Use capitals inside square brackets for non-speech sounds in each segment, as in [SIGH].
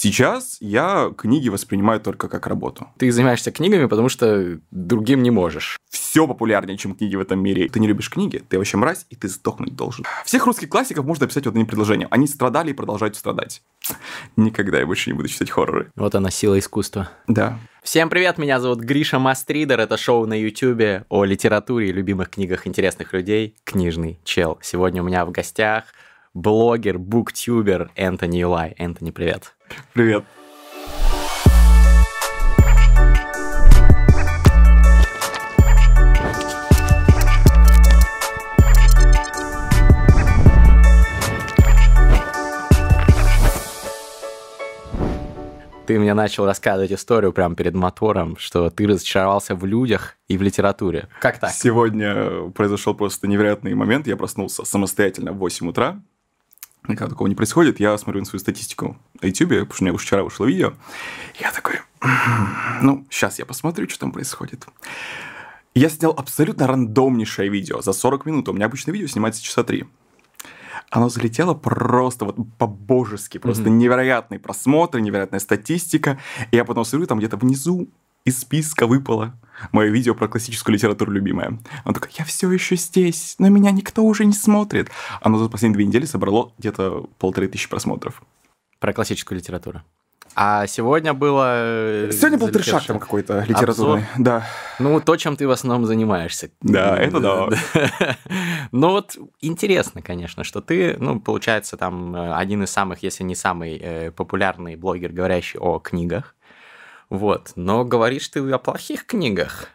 Сейчас я книги воспринимаю только как работу. Ты занимаешься книгами, потому что другим не можешь. Все популярнее, чем книги в этом мире. Ты не любишь книги, ты вообще мразь, и ты сдохнуть должен. Всех русских классиков можно описать одним предложением. Они страдали и продолжают страдать. Никогда я больше не буду читать хорроры. Вот она, сила искусства. Да. Всем привет, меня зовут Гриша Мастридер, это шоу на ютюбе о литературе и любимых книгах интересных людей «Книжный чел». Сегодня у меня в гостях блогер, буктюбер Энтони Илай. Энтони, привет. Привет. Ты мне начал рассказывать историю прямо перед мотором, что ты разочаровался в людях и в литературе. Как так? Сегодня произошел просто невероятный момент. Я проснулся самостоятельно в 8 утра. Никогда такого не происходит. Я смотрю на свою статистику на YouTube, потому что у меня уже вчера вышло видео. Я такой, ну, сейчас я посмотрю, что там происходит. Я снял абсолютно рандомнейшее видео за 40 минут. У меня обычно видео снимается часа 3 оно залетело просто вот по-божески, просто mm-hmm. невероятный просмотр, невероятная статистика. И я потом смотрю, там где-то внизу из списка выпало мое видео про классическую литературу любимое. Он такой, я все еще здесь, но меня никто уже не смотрит. Оно за последние две недели собрало где-то полторы тысячи просмотров. Про классическую литературу. А сегодня было... Э, сегодня был трешак там какой-то литературный, Обзор. да. Ну, то, чем ты в основном занимаешься. Да, это да. [LAUGHS] Ну вот интересно, конечно, что ты, ну, получается, там э, один из самых, если не самый э, популярный блогер, говорящий о книгах. Вот, но говоришь ты о плохих книгах.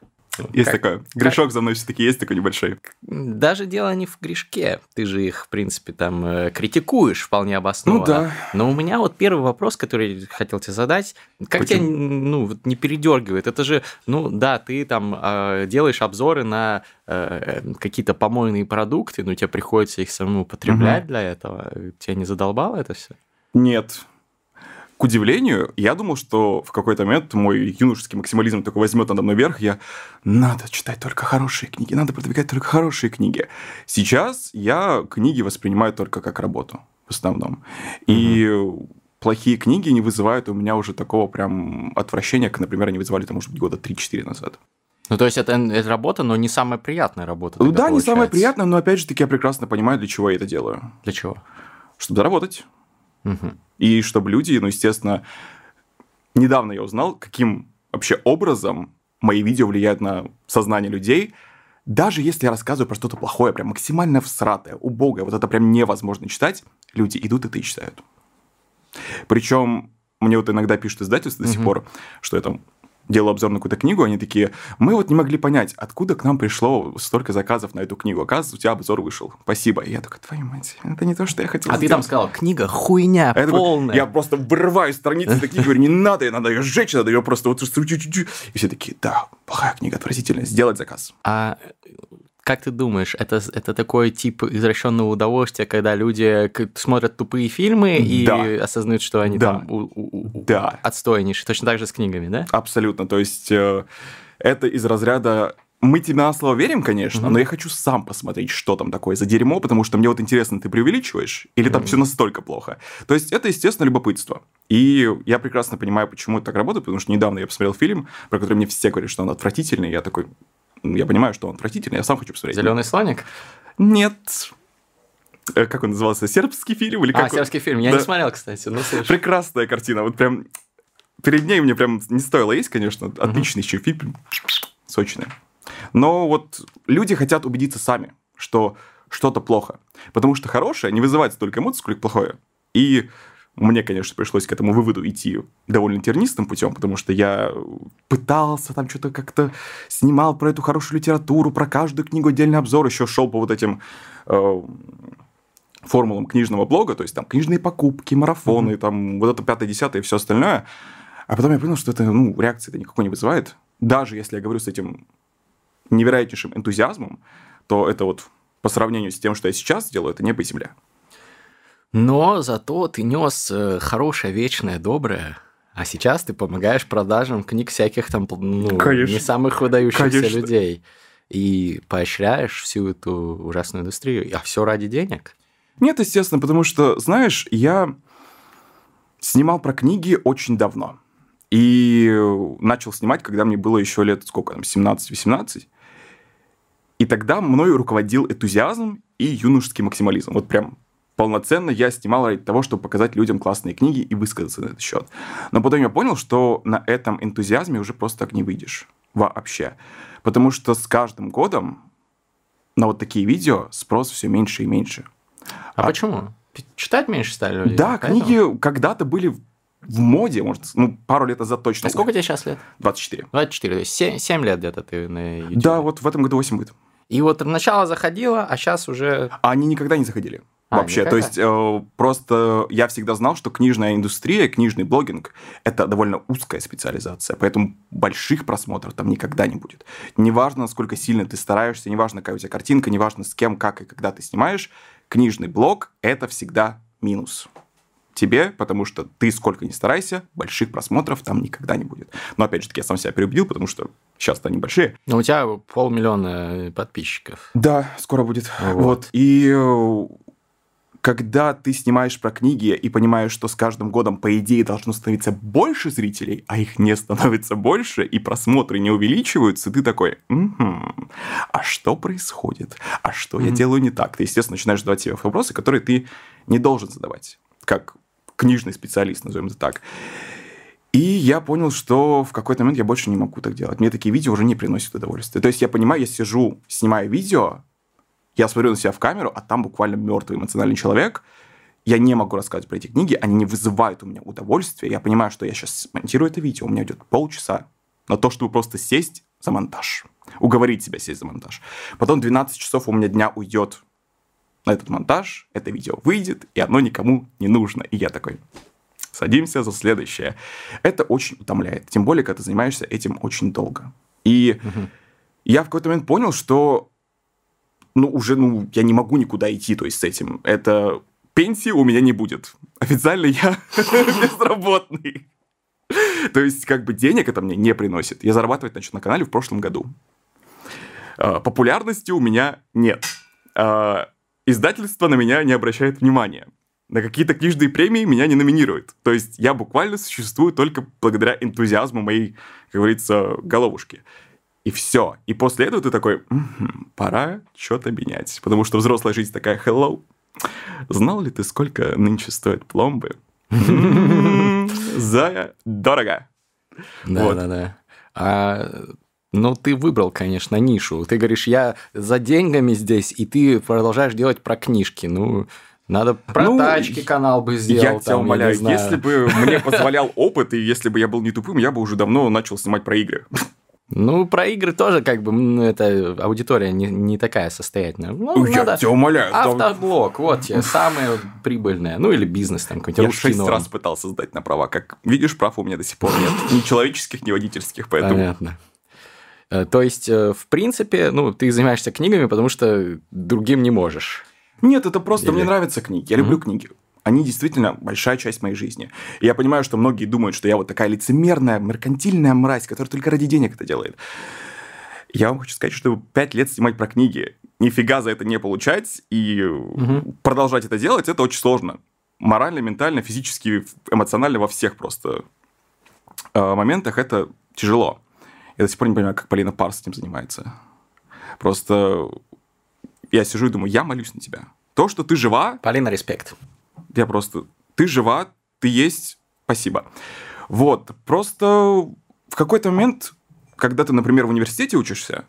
Есть как, такое. Грешок как... за мной все-таки есть такой небольшой. Даже дело не в грешке. Ты же их, в принципе, там э, критикуешь вполне обоснованно. Ну да. Но у меня вот первый вопрос, который хотел тебе задать. Как Почему? тебя ну, не передергивает? Это же, ну да, ты там э, делаешь обзоры на э, какие-то помойные продукты, но тебе приходится их самому потреблять угу. для этого. Тебя не задолбало это все? Нет, к удивлению, я думал, что в какой-то момент мой юношеский максимализм такой возьмет надо мной вверх, я надо читать только хорошие книги, надо продвигать только хорошие книги. Сейчас я книги воспринимаю только как работу в основном. И плохие книги не вызывают у меня уже такого прям отвращения, как, например, они вызывали, там, может быть, года 3-4 назад. Ну, то есть это, это работа, но не самая приятная работа. Ну да, получается. не самая приятная, но опять же таки я прекрасно понимаю, для чего я это делаю. Для чего? Чтобы заработать. Угу. И чтобы люди, ну, естественно, недавно я узнал, каким вообще образом мои видео влияют на сознание людей, даже если я рассказываю про что-то плохое, прям максимально всратое, убогое, вот это прям невозможно читать, люди идут и это читают. Причем мне вот иногда пишут издательства до сих пор, что я там делал обзор на какую-то книгу, они такие, мы вот не могли понять, откуда к нам пришло столько заказов на эту книгу. Оказывается, у тебя обзор вышел. Спасибо. И я такой, твою мать, это не то, что я хотел А сделать. ты там сказал, книга хуйня а полная. Я просто вырываю страницы книги, говорю, не надо, надо ее сжечь, надо ее просто вот... И все такие, да, плохая книга, отвратительная, сделать заказ. А как ты думаешь, это, это такой тип извращенного удовольствия, когда люди смотрят тупые фильмы и да. осознают, что они да. там у, у, да. отстойнейшие. Точно так же с книгами, да? Абсолютно. То есть э, это из разряда мы тебе на слово верим, конечно, mm-hmm. но я хочу сам посмотреть, что там такое за дерьмо, потому что мне вот интересно, ты преувеличиваешь или там mm-hmm. все настолько плохо. То есть это, естественно, любопытство. И я прекрасно понимаю, почему это так работает, потому что недавно я посмотрел фильм, про который мне все говорят, что он отвратительный, и я такой, я понимаю, что он отвратительный, я сам хочу посмотреть. Зеленый слоник? Нет. Э, как он назывался? Сербский фильм? Или а, как сербский фильм. Я да. не смотрел, кстати. Ну, Прекрасная картина. Вот прям перед ней мне прям не стоило есть, конечно. Отличный угу. еще фильм. Сочный. Но вот люди хотят убедиться сами, что что-то плохо. Потому что хорошее не вызывает столько эмоций, сколько плохое. И мне, конечно, пришлось к этому выводу идти довольно тернистым путем, потому что я пытался там что-то как-то снимал про эту хорошую литературу, про каждую книгу отдельный обзор, еще шел по вот этим э, формулам книжного блога, то есть там книжные покупки, марафоны, mm-hmm. там вот это пятое, десятое и все остальное. А потом я понял, что это, ну, реакции это никакой не вызывает. Даже если я говорю с этим невероятнейшим энтузиазмом, то это вот по сравнению с тем, что я сейчас делаю, это небо и земля. Но зато ты нес э, хорошее, вечное, доброе. А сейчас ты помогаешь продажам книг всяких там, ну, не самых выдающихся Конечно. людей. И поощряешь всю эту ужасную индустрию. А все ради денег? Нет, естественно, потому что, знаешь, я Снимал про книги очень давно. И начал снимать, когда мне было еще лет, сколько там, 17-18. И тогда мною руководил энтузиазм и юношеский максимализм. Вот прям полноценно я снимал ради того, чтобы показать людям классные книги и высказаться на этот счет. Но потом я понял, что на этом энтузиазме уже просто так не выйдешь вообще. Потому что с каждым годом на вот такие видео спрос все меньше и меньше. А, а почему? Читать меньше стали люди? Да, поэтому? книги когда-то были в моде, может, ну, пару лет назад точно. А сколько тебе сейчас лет? 24. 24, то есть 7, 7 лет где-то ты на YouTube. Да, вот в этом году 8 будет. И вот начало заходило, а сейчас уже... А они никогда не заходили. А, вообще. Никогда? То есть э, просто я всегда знал, что книжная индустрия, книжный блогинг – это довольно узкая специализация, поэтому больших просмотров там никогда не будет. Неважно, насколько сильно ты стараешься, неважно, какая у тебя картинка, неважно, с кем, как и когда ты снимаешь, книжный блог – это всегда минус тебе, потому что ты сколько ни старайся, больших просмотров там никогда не будет. Но опять же таки я сам себя переубедил, потому что сейчас-то они большие. Но у тебя полмиллиона подписчиков. Да, скоро будет. Вот. вот. И э, когда ты снимаешь про книги и понимаешь, что с каждым годом, по идее, должно становиться больше зрителей, а их не становится больше, и просмотры не увеличиваются, ты такой, угу, а что происходит? А что mm-hmm. я делаю не так? Ты, естественно, начинаешь задавать себе вопросы, которые ты не должен задавать, как книжный специалист, назовем это так. И я понял, что в какой-то момент я больше не могу так делать. Мне такие видео уже не приносят удовольствия. То есть я понимаю, я сижу, снимаю видео, я смотрю на себя в камеру, а там буквально мертвый эмоциональный человек. Я не могу рассказывать про эти книги, они не вызывают у меня удовольствия. Я понимаю, что я сейчас монтирую это видео, у меня идет полчаса на то, чтобы просто сесть за монтаж. Уговорить себя сесть за монтаж. Потом 12 часов у меня дня уйдет на этот монтаж, это видео выйдет, и оно никому не нужно. И я такой, садимся за следующее. Это очень утомляет, тем более, когда ты занимаешься этим очень долго. И угу. я в какой-то момент понял, что ну, уже, ну, я не могу никуда идти, то есть с этим. Это пенсии у меня не будет. Официально я [LAUGHS] безработный. То есть, как бы денег это мне не приносит. Я зарабатывать начал на канале в прошлом году. А, популярности у меня нет. А, издательство на меня не обращает внимания. На какие-то книжные премии меня не номинируют. То есть я буквально существую только благодаря энтузиазму моей, как говорится, головушки. И все. И после этого ты такой, угу, пора что-то менять. Потому что взрослая жизнь такая, hello. Знал ли ты, сколько нынче стоят пломбы? За дорого. Да, да, да. А ну, ты выбрал, конечно, нишу. Ты говоришь, я за деньгами здесь, и ты продолжаешь делать про книжки. Ну, надо про ну, тачки канал бы сделал. Я там, тебя умоляю, я если бы мне [LAUGHS] позволял опыт, и если бы я был не тупым, я бы уже давно начал снимать про игры. Ну, про игры тоже, как бы, ну, это аудитория не, не такая состоятельная. Ну, я надо... тебя умоляю. Автоблог, там... вот тебе, самое прибыльное. Ну, или бизнес там какой-нибудь. Я шесть раз пытался сдать на права. Как видишь, прав у меня до сих пор нет. Ни человеческих, ни водительских, поэтому... Понятно. Э, то есть, э, в принципе, ну, ты занимаешься книгами, потому что другим не можешь. Нет, это просто Или... мне нравятся книги. Я mm-hmm. люблю книги. Они действительно большая часть моей жизни. И я понимаю, что многие думают, что я вот такая лицемерная, меркантильная мразь, которая только ради денег это делает. Я вам хочу сказать, что пять лет снимать про книги, нифига за это не получать и угу. продолжать это делать, это очень сложно. Морально, ментально, физически, эмоционально во всех просто э, моментах это тяжело. Я до сих пор не понимаю, как Полина Парс этим занимается. Просто я сижу и думаю, я молюсь на тебя. То, что ты жива... Полина, респект. Я просто... Ты жива, ты есть, спасибо. Вот, просто в какой-то момент, когда ты, например, в университете учишься,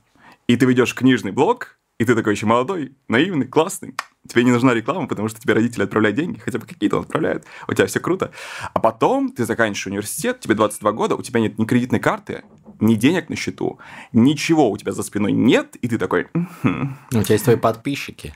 и ты ведешь книжный блог, и ты такой еще молодой, наивный, классный, тебе не нужна реклама, потому что тебе родители отправляют деньги, хотя бы какие-то он отправляет, у тебя все круто. А потом ты заканчиваешь университет, тебе 22 года, у тебя нет ни кредитной карты, ни денег на счету, ничего у тебя за спиной нет, и ты такой... У тебя есть твои подписчики.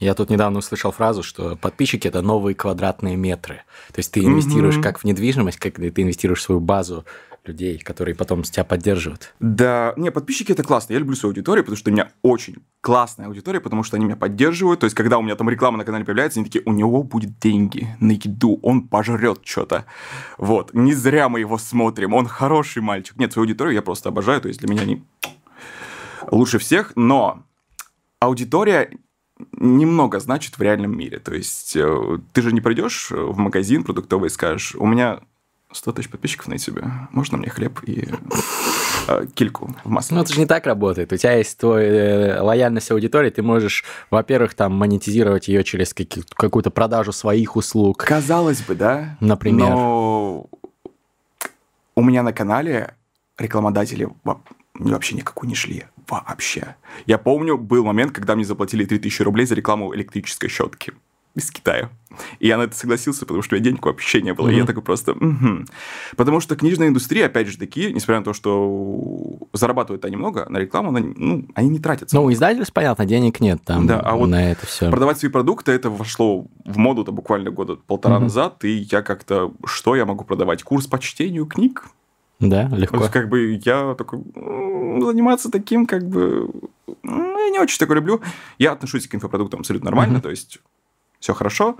Я тут недавно услышал фразу, что подписчики это новые квадратные метры. То есть ты инвестируешь mm-hmm. как в недвижимость, как ты инвестируешь в свою базу людей, которые потом тебя поддерживают. Да, не, подписчики это классно. Я люблю свою аудиторию, потому что у меня очень классная аудитория, потому что они меня поддерживают. То есть, когда у меня там реклама на канале появляется, они такие, у него будет деньги на еду, он пожрет что-то. Вот, не зря мы его смотрим, он хороший мальчик. Нет, свою аудиторию я просто обожаю, то есть для меня они лучше всех, но аудитория немного значит в реальном мире. То есть э, ты же не придешь в магазин продуктовый и скажешь, у меня 100 тысяч подписчиков на YouTube, можно мне хлеб и э, кильку в масле? Ну, это же не так работает. У тебя есть твой э, лояльность аудитории, ты можешь, во-первых, там монетизировать ее через какую-то продажу своих услуг. Казалось бы, да? Например. Но у меня на канале рекламодатели вообще никакой не шли. Вообще. Я помню, был момент, когда мне заплатили 3000 рублей за рекламу электрической щетки из Китая. И я на это согласился, потому что у меня денег вообще не было. Mm-hmm. И я такой просто... Угу. Потому что книжная индустрия, опять же таки, несмотря на то, что зарабатывают они много на рекламу, она, ну, они не тратятся. Ну, издательств, понятно, денег нет там да, а вот на это все. Продавать свои продукты, это вошло в моду то буквально года полтора mm-hmm. назад, и я как-то... Что я могу продавать? Курс по чтению книг? Да, легко. То есть, как бы я такой... Заниматься таким, как бы... Ну, я не очень такое люблю. Я отношусь к инфопродуктам абсолютно нормально, mm-hmm. то есть все хорошо,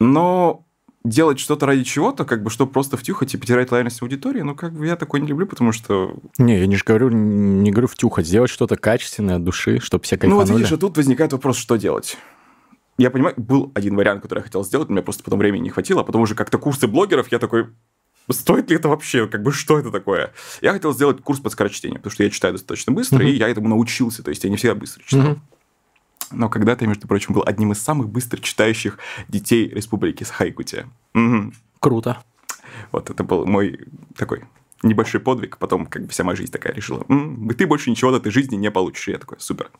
но делать что-то ради чего-то, как бы, чтобы просто втюхать и потерять лояльность аудитории, ну, как бы я такое не люблю, потому что... Не, я не же говорю, не говорю втюхать, сделать что-то качественное от души, чтобы все кайфанули. Ну, вот видишь, а тут возникает вопрос, что делать. Я понимаю, был один вариант, который я хотел сделать, у меня просто потом времени не хватило, а потом уже как-то курсы блогеров, я такой, стоит ли это вообще, как бы, что это такое? Я хотел сделать курс по скорочтению, потому что я читаю достаточно быстро, mm-hmm. и я этому научился, то есть я не всегда быстро читал. Mm-hmm но когда-то, между прочим, был одним из самых быстро читающих детей Республики Сахайкутия. Угу. Круто. Вот это был мой такой небольшой подвиг, потом как бы вся моя жизнь такая решила, м-м, ты больше ничего в этой жизни не получишь. И я такой, супер.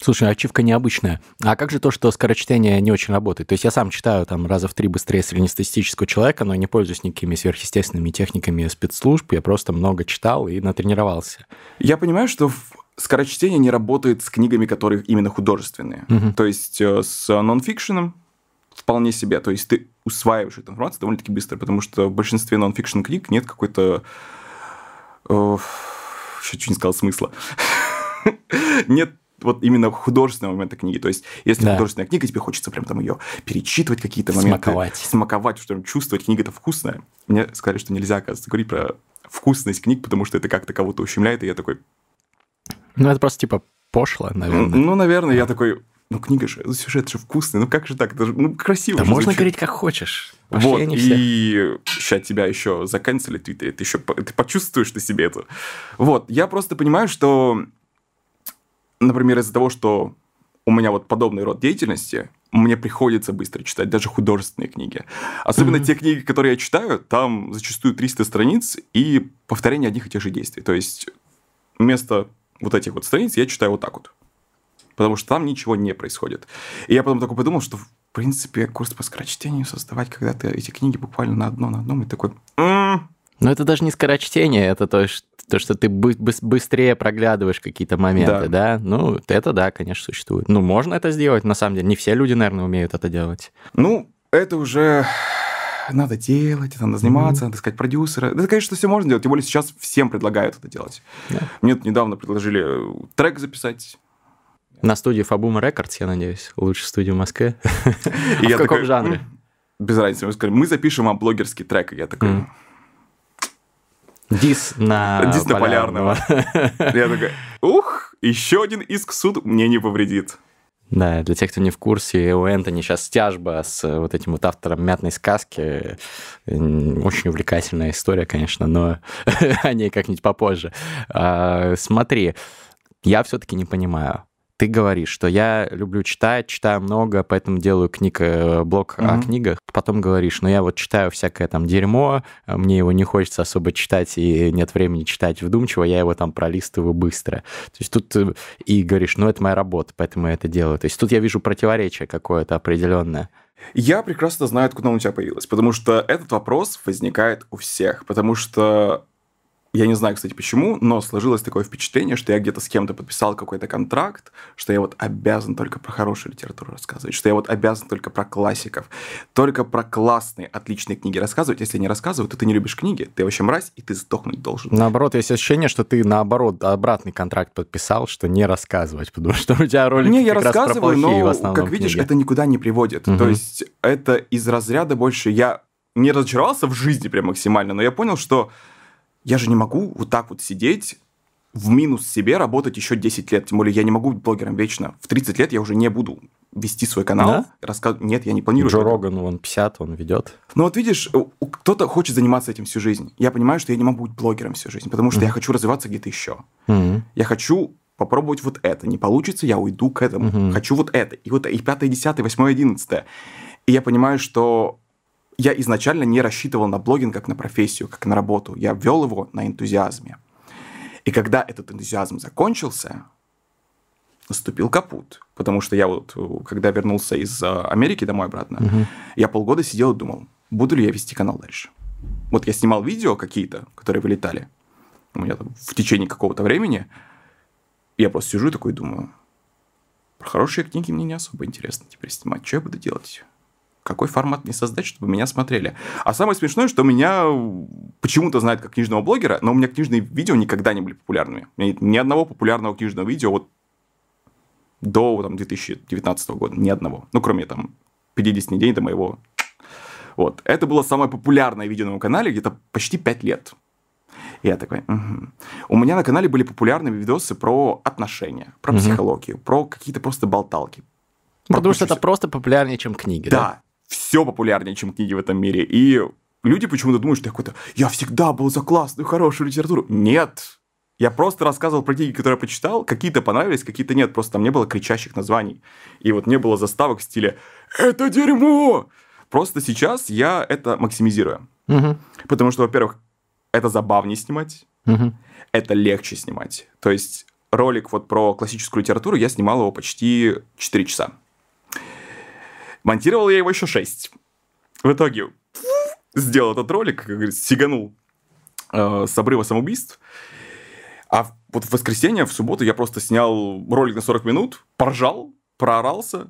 Слушай, ачивка необычная. А как же то, что скорочтение не очень работает? То есть я сам читаю там раза в три быстрее среднестатистического человека, но не пользуюсь никакими сверхъестественными техниками спецслужб. Я просто много читал и натренировался. Я понимаю, что скорочтение не работает с книгами, которые именно художественные. Угу. То есть э, с нонфикшеном вполне себе. То есть ты усваиваешь эту информацию довольно-таки быстро, потому что в большинстве нонфикшн книг нет какой-то... Э, чуть не сказал смысла. [LAUGHS] нет вот именно художественного момента книги. То есть, если да. художественная книга, тебе хочется прям там ее перечитывать, какие-то моменты. Смаковать. Смаковать, что чувствовать, книга-то вкусная. Мне сказали, что нельзя, оказывается, говорить про вкусность книг, потому что это как-то кого-то ущемляет, и я такой, ну, это просто типа пошло, наверное. Ну, наверное, я такой, ну, книга же, сюжет же вкусный, ну как же так, это же, ну, красиво. Да можно звучит. говорить как хочешь. Вообще вот, и сейчас тебя еще заканцелят в Твиттере, ты еще ты почувствуешь на себе это. Вот, я просто понимаю, что, например, из-за того, что у меня вот подобный род деятельности, мне приходится быстро читать даже художественные книги. Особенно mm-hmm. те книги, которые я читаю, там зачастую 300 страниц и повторение одних и тех же действий. То есть вместо вот этих вот страниц я читаю вот так вот. Потому что там ничего не происходит. И я потом такой подумал, что, в принципе, курс по скорочтению создавать, когда ты эти книги буквально на одно, на одном, и такой... М-м". Но это даже не скорочтение, это то, что, то, что ты бы- быстрее проглядываешь какие-то моменты, да. да? Ну, это да, конечно, существует. Ну, можно это сделать, на самом деле. Не все люди, наверное, умеют это делать. Ну, это уже надо делать, это надо заниматься, mm-hmm. надо искать продюсера. Это, конечно, все можно делать, тем более сейчас всем предлагают это делать. Yeah. Мне тут недавно предложили э, трек записать. На студии Фабума Рекордс, я надеюсь, лучшая студия в Москве. [LAUGHS] И а в каком жанре? Без разницы. Мы сказали, мы запишем вам блогерский трек. И я такой... Дис на Дис на полярного. [LAUGHS] Я такой, ух, еще один иск суд мне не повредит. Да, для тех, кто не в курсе, у Энтони сейчас тяжба с э, вот этим вот автором «Мятной сказки». Очень увлекательная история, конечно, но [LAUGHS] о ней как-нибудь попозже. А, смотри, я все-таки не понимаю, ты говоришь, что я люблю читать, читаю много, поэтому делаю книг, э, блог mm-hmm. о книгах. Потом говоришь, ну я вот читаю всякое там дерьмо, а мне его не хочется особо читать и нет времени читать вдумчиво, я его там пролистываю быстро. То есть тут э, и говоришь, ну это моя работа, поэтому я это делаю. То есть тут я вижу противоречие какое-то определенное. Я прекрасно знаю, откуда он у тебя появилось, потому что этот вопрос возникает у всех, потому что я не знаю, кстати, почему, но сложилось такое впечатление, что я где-то с кем-то подписал какой-то контракт, что я вот обязан только про хорошую литературу рассказывать, что я вот обязан только про классиков, только про классные, отличные книги рассказывать. Если не рассказываю, то ты не любишь книги, ты вообще мразь, и ты сдохнуть должен. Наоборот, есть ощущение, что ты, наоборот, обратный контракт подписал, что не рассказывать, потому что у тебя ролики Не, я рассказываю, но, как видишь, книги. это никуда не приводит. Угу. То есть это из разряда больше... Я не разочаровался в жизни прям максимально, но я понял, что я же не могу вот так вот сидеть в минус себе работать еще 10 лет. Тем более я не могу быть блогером вечно. В 30 лет я уже не буду вести свой канал. Да? Раска... Нет, я не планирую. Джо этого. Роган, он 50, он ведет. Ну вот видишь, кто-то хочет заниматься этим всю жизнь. Я понимаю, что я не могу быть блогером всю жизнь, потому что я хочу развиваться где-то еще. Мгм. Я хочу попробовать вот это. Не получится, я уйду к этому. Мгм. Хочу вот это. И вот и пятое, и десятое, и восьмое, и одиннадцатое. И я понимаю, что я изначально не рассчитывал на блогинг как на профессию, как на работу. Я вел его на энтузиазме. И когда этот энтузиазм закончился, наступил капут. Потому что я вот, э, когда вернулся из э, Америки домой обратно, Мгм. я полгода сидел и думал, буду ли я вести канал дальше. Вот я снимал видео какие-то, которые вылетали у меня там в течение какого-то времени. Я просто сижу и такой думаю, про хорошие книги мне не особо интересно теперь снимать. Что я буду делать? Какой формат мне создать, чтобы меня смотрели? А самое смешное, что меня почему-то знают как книжного блогера, но у меня книжные видео никогда не были популярными. У меня нет ни одного популярного книжного видео вот до там, 2019 года. Ни одного. Ну, кроме там 50 дней до моего... Вот. Это было самое популярное видео на моем канале где-то почти 5 лет. И я такой, «Мгм». У меня на канале были популярные видосы про отношения, про Мгм. психологию, про какие-то просто болталки. Потому что это просто популярнее, чем книги, да? да, все популярнее, чем книги в этом мире. И люди почему-то думают, что я какой-то, я всегда был за классную, хорошую литературу. Нет. Я просто рассказывал про книги, которые я почитал. Какие-то понравились, какие-то нет. Просто там не было кричащих названий. И вот не было заставок в стиле «Это дерьмо!». Просто сейчас я это максимизирую. Мгм. Потому что, во-первых, это забавнее снимать, Мгм. это легче снимать. То есть ролик вот про классическую литературу, я снимал его почти 4 часа. Монтировал я его еще 6. В итоге сделал этот ролик, как говорится, сиганул э, с обрыва самоубийств. А в- вот в воскресенье, в субботу я просто снял ролик на 40 минут, поржал, проорался,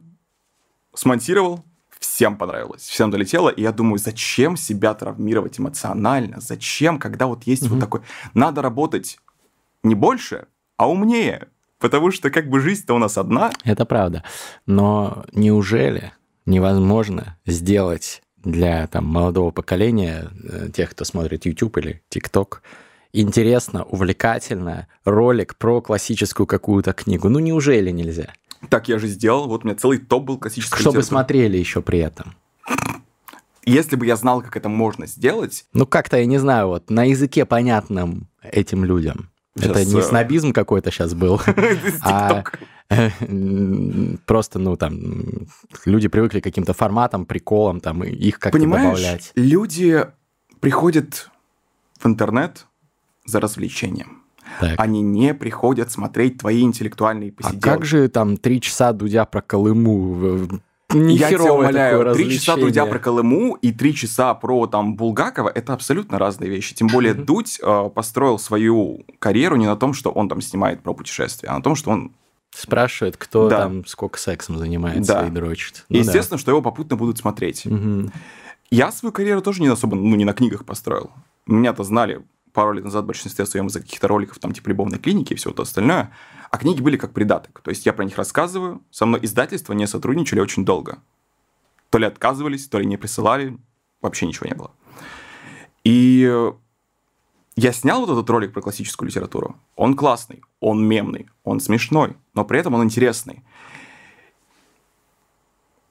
смонтировал, всем понравилось, всем долетело, и я думаю, зачем себя травмировать эмоционально, зачем, когда вот есть вот Мгм. такой, надо работать не больше, а умнее, потому что как бы жизнь-то у нас одна, Это правда. Но неужели невозможно сделать для там, молодого поколения, э, тех, кто смотрит YouTube или TikTok, интересно, увлекательно ролик про классическую какую-то книгу? Ну, неужели нельзя? так я же сделал, вот у меня целый топ был классический Чтобы смотрели еще при этом. Если бы я знал, как это можно сделать, Ну, как-то, я не знаю, вот на языке понятном этим людям. Это Щас, не э, снобизм какой-то сейчас был, [LAUGHS] а просто, ну, там, люди привыкли к каким-то форматам, приколам, там, их как-то Понимаешь, добавлять. люди приходят в интернет за развлечением. Так. Они не приходят смотреть твои интеллектуальные А посиделки. как же там три часа Дудя про Колыму? Я тебя умоляю, три часа Дудя про Колыму и три часа про там Булгакова это абсолютно разные вещи. Тем более. Дудь э, построил свою карьеру не на том, что он там снимает про путешествия, а на том, что он Спрашивает, кто Да. там сколько сексом занимается Да. и дрочит. Ну да. естественно, что его попутно будут смотреть. Мгм. Я свою карьеру тоже не особо, ну, не на книгах построил. Меня-то знали пару лет назад в большинстве своем из-за каких-то роликов, там, типа, любовной клиники и все то остальное. А книги были как придаток. То есть я про них рассказываю. Со мной издательства не сотрудничали очень долго. То ли отказывались, то ли не присылали. Вообще ничего не было. И э, я снял вот этот ролик про классическую литературу. Он классный, он мемный, он смешной, но при этом он интересный.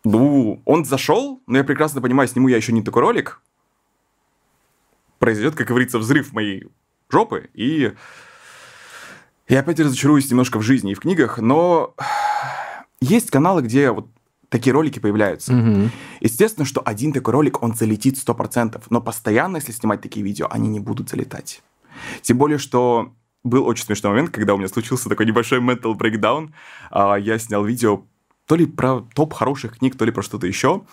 Ну, он зашел, но я прекрасно понимаю, сниму я еще не такой ролик. Произойдет, как говорится, взрыв моей жопы, и я опять разочаруюсь немножко в жизни и в книгах, но есть каналы, где вот такие ролики появляются. Мгм. Естественно, что один такой ролик, он залетит 100%, но постоянно, если снимать такие видео, они не будут залетать. Тем более, что был очень смешной момент, когда у меня случился такой небольшой mental breakdown. А, Я снял видео то ли про топ хороших книг, то ли про что-то еще.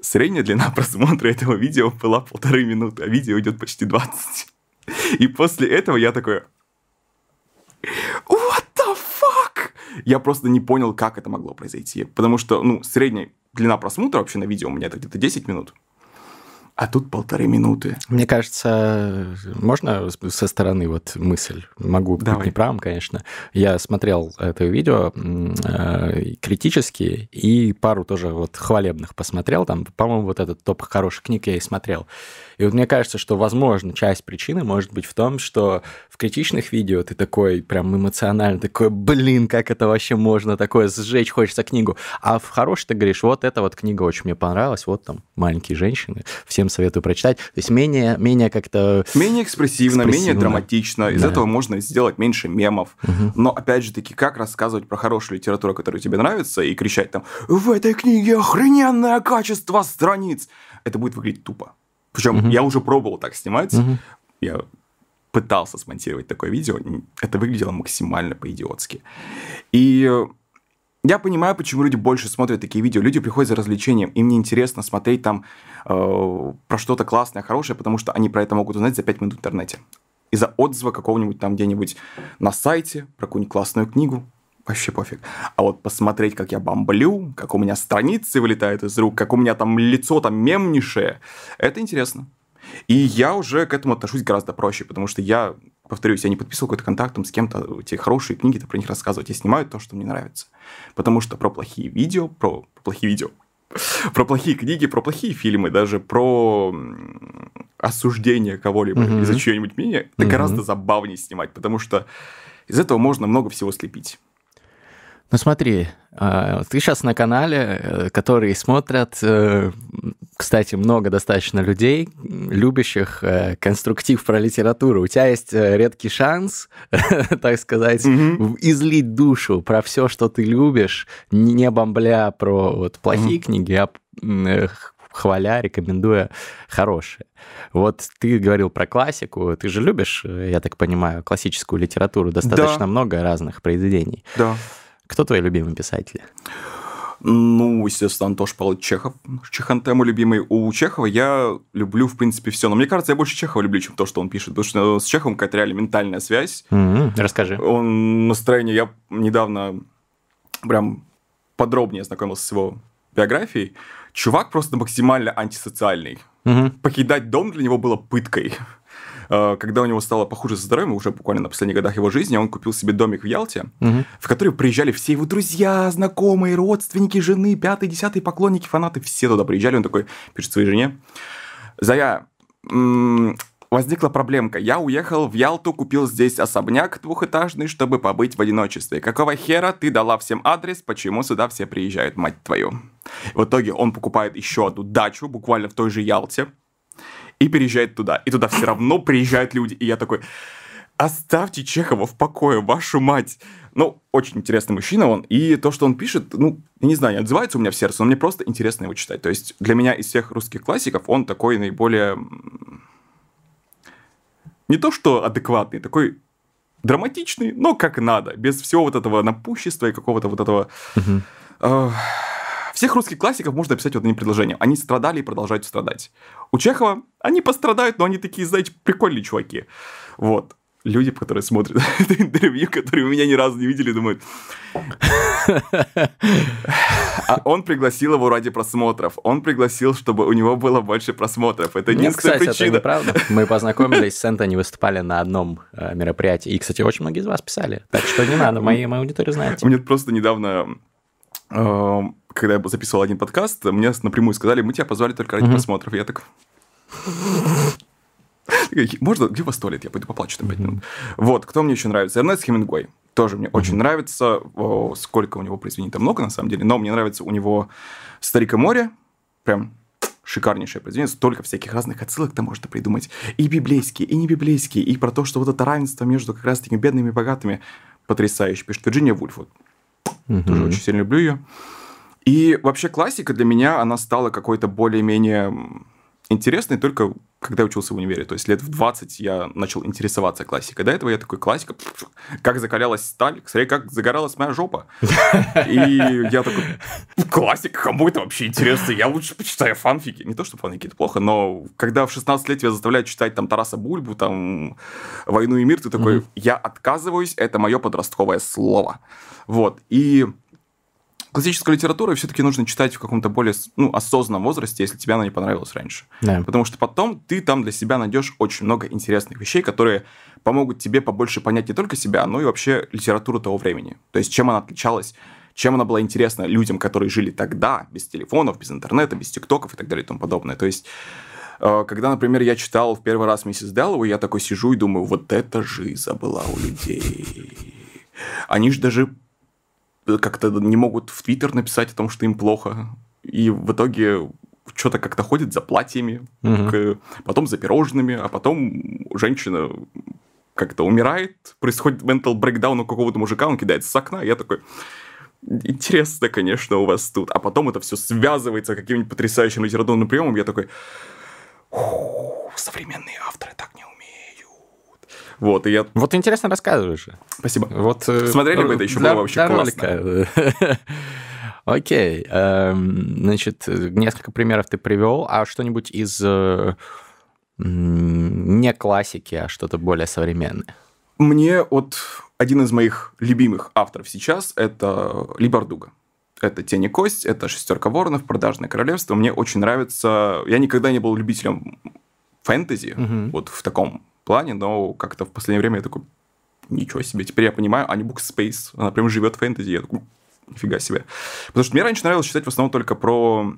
Средняя длина [LAUGHS] просмотра этого видео была полторы минуты, а видео идет почти 20. И после этого я такой... What the fuck? Я просто не понял, как это могло произойти. Потому что, ну, средняя длина просмотра вообще на видео у меня это где-то 10 минут. А тут полторы минуты. Мне кажется, можно со стороны вот мысль, могу Давай. быть неправым, конечно. Я смотрел это видео э, критически и пару тоже вот хвалебных посмотрел, там, по-моему, вот этот топ хороших книг я и смотрел. И вот мне кажется, что, возможно, часть причины может быть в том, что в критичных видео ты такой прям эмоционально, такой, блин, как это вообще можно, такое сжечь хочется книгу. А в хорошей ты говоришь, вот эта вот книга очень мне понравилась, вот там «Маленькие женщины», всем советую прочитать. То есть менее, менее как-то... Менее экспрессивно, менее Экспрессивно. драматично. Из Да. этого можно сделать меньше мемов. Мгм. Но, опять же таки, как рассказывать про хорошую литературу, которая тебе нравится, и кричать там «В этой книге охрененное качество страниц!» Это будет выглядеть тупо. Причем Мгм. я уже пробовал так снимать. Мгм. Я пытался смонтировать такое видео. Это выглядело максимально по-идиотски. И э, я понимаю, почему люди больше смотрят такие видео. Люди приходят за развлечением. Им не интересно смотреть там э, про что-то классное, хорошее, потому что они про это могут узнать за 5 минут в интернете. Из-за отзыва какого-нибудь там где-нибудь на сайте про какую-нибудь классную книгу. Вообще пофиг. А вот посмотреть, как я бомблю, как у меня страницы вылетают из рук, как у меня там лицо там мемнейшее, это интересно. И я уже к этому отношусь гораздо проще, потому что я, повторюсь, я не подписывал какой-то контакт там с кем-то, эти хорошие книги-то про них рассказывать. Я снимаю то, что мне нравится. Потому что про плохие видео, про, про плохие видео, [LAUGHS] про плохие книги, про плохие фильмы, даже про осуждение кого-либо Мгм. из-за чьего-нибудь мнения, это Мгм. гораздо забавнее снимать, потому что из этого можно много всего слепить. Ну смотри, а, ты сейчас на канале, э, который смотрят, э, кстати, много достаточно людей, любящих э, конструктив про литературу. У тебя есть редкий шанс, [LAUGHS] так сказать, в- излить душу про все, что ты любишь, не бомбля про вот плохие книги, а хваля, рекомендуя хорошие. Вот ты говорил про классику, ты же любишь, я так понимаю, классическую литературу, достаточно много разных произведений. Да. Кто твой любимый писатель? Ну, естественно, Антош Павлович Чехов. Чехантему любимый. У Чехова я люблю, в принципе, все. Но мне кажется, я больше Чехова люблю, чем то, что он пишет. Потому что с Чеховым какая-то реально ментальная связь. М, Расскажи. Он настроение... Я недавно прям подробнее ознакомился с его биографией. Чувак просто максимально антисоциальный. Мгм. Покидать дом для него было пыткой. Э, Когда у него стало похуже со здоровьем, уже буквально на последних годах его жизни, он купил себе домик в Ялте, Мгм. в который приезжали все его друзья, знакомые, родственники, жены, пятый, десятый, поклонники, фанаты, все туда приезжали. Он такой пишет своей жене. Зая, возникла проблемка. Я уехал в Ялту, купил здесь особняк двухэтажный, чтобы побыть в одиночестве. Какого хера ты дала всем адрес, почему сюда все приезжают, мать твою? В итоге он покупает еще одну дачу, буквально в той же Ялте, и переезжает туда. И туда все равно приезжают люди. И я такой, оставьте Чехова в покое, вашу мать. Ну, очень интересный мужчина он. И то, что он пишет, ну, я не знаю, не отзывается у меня в сердце, но мне просто интересно его читать. То есть для меня из всех русских классиков он такой наиболее... Не то, что адекватный, такой драматичный, но как надо, без всего вот этого напущества и какого-то вот этого... Мгм. Э, Всех русских классиков можно описать вот одним предложением. Они страдали и продолжают страдать. У Чехова они пострадают, но они такие, знаете, прикольные чуваки. Вот. Люди, которые смотрят [LAUGHS] это интервью, которые меня ни разу не видели, думают... А он пригласил его ради просмотров. Он пригласил, чтобы у него было больше просмотров. Это Нет, единственная кстати, это причина. неправда. [LAUGHS] Мы познакомились с Энтони, выступали на одном э, мероприятии. И, кстати, очень многие из вас писали. Так что не надо, моей, моей аудитории знаете. Мне просто недавно, э, когда я записывал один подкаст, мне напрямую сказали, мы тебя позвали только ради Мгм. просмотров. Я так... Можно, где у вас туалет? Я пойду поплачу там 5 минут. Вот, кто мне еще нравится? Эрнест Хемингуэй. Тоже мне очень нравится. О, сколько у него произведений? Там много, на самом деле. Но мне нравится у него «Старик и море». Прям шикарнейшее произведение. Столько всяких разных отсылок там можно придумать. И библейские, и не библейские. И про то, что вот это равенство между как раз такими бедными и богатыми. Потрясающе. Пишет Вирджиния Вульф. Вот тоже Мгм. очень сильно люблю ее. И вообще классика для меня, она стала какой-то более-менее интересной только когда я учился в универе. То есть лет в 20 я начал интересоваться классикой. До этого я такой, классика, как закалялась сталь, смотри, как загоралась моя жопа. И я такой, классика, кому это вообще интересно? Я лучше почитаю фанфики. Не то, что фанфики это плохо, но когда в 16 лет тебя заставляют читать там Тараса Бульбу, там «Войну и мир», ты такой, я отказываюсь, это мое подростковое слово. Вот, и классическую литературу все-таки нужно читать в каком-то более ну, осознанном возрасте, если тебе она не понравилась раньше. Да. Потому что потом ты там для себя найдешь очень много интересных вещей, которые помогут тебе побольше понять не только себя, но и вообще литературу того времени. То есть чем она отличалась, чем она была интересна людям, которые жили тогда, без телефонов, без интернета, без тиктоков и так далее и тому подобное. То есть э, когда, например, я читал в первый раз «Миссис Дэллоу», я такой сижу и думаю, вот это жиза была у людей. Они же даже как-то не могут в Твиттер написать о том, что им плохо. И в итоге что-то как-то ходит за платьями, к- потом за пирожными, а потом женщина как-то умирает, происходит mental breakdown у какого-то мужика, он кидается с окна, я такой, интересно, конечно, у вас тут. А потом это все связывается каким-нибудь потрясающим литературным приемом, я такой, «Фу, современные авторы так не. Вот, и я... Вот интересно рассказываешь. же. Спасибо. Вот, э, Смотрели бы это еще для- было вообще классно. [LAUGHS] Окей. эм, Значит, несколько примеров ты привел, а что-нибудь из э, не классики, а что-то более современное? Мне вот один из моих любимых авторов сейчас это Ли Бардуга. Это «Тень и кость», это «Шестерка воронов», «Продажное королевство». Мне очень нравится... Я никогда не был любителем фэнтези, Мгм. вот в таком плане, но как-то в последнее время я такой, ничего себе, теперь я понимаю, Ани Букс Space, она прям живет фэнтези, я такой, нифига себе. Потому что мне раньше нравилось читать в основном только про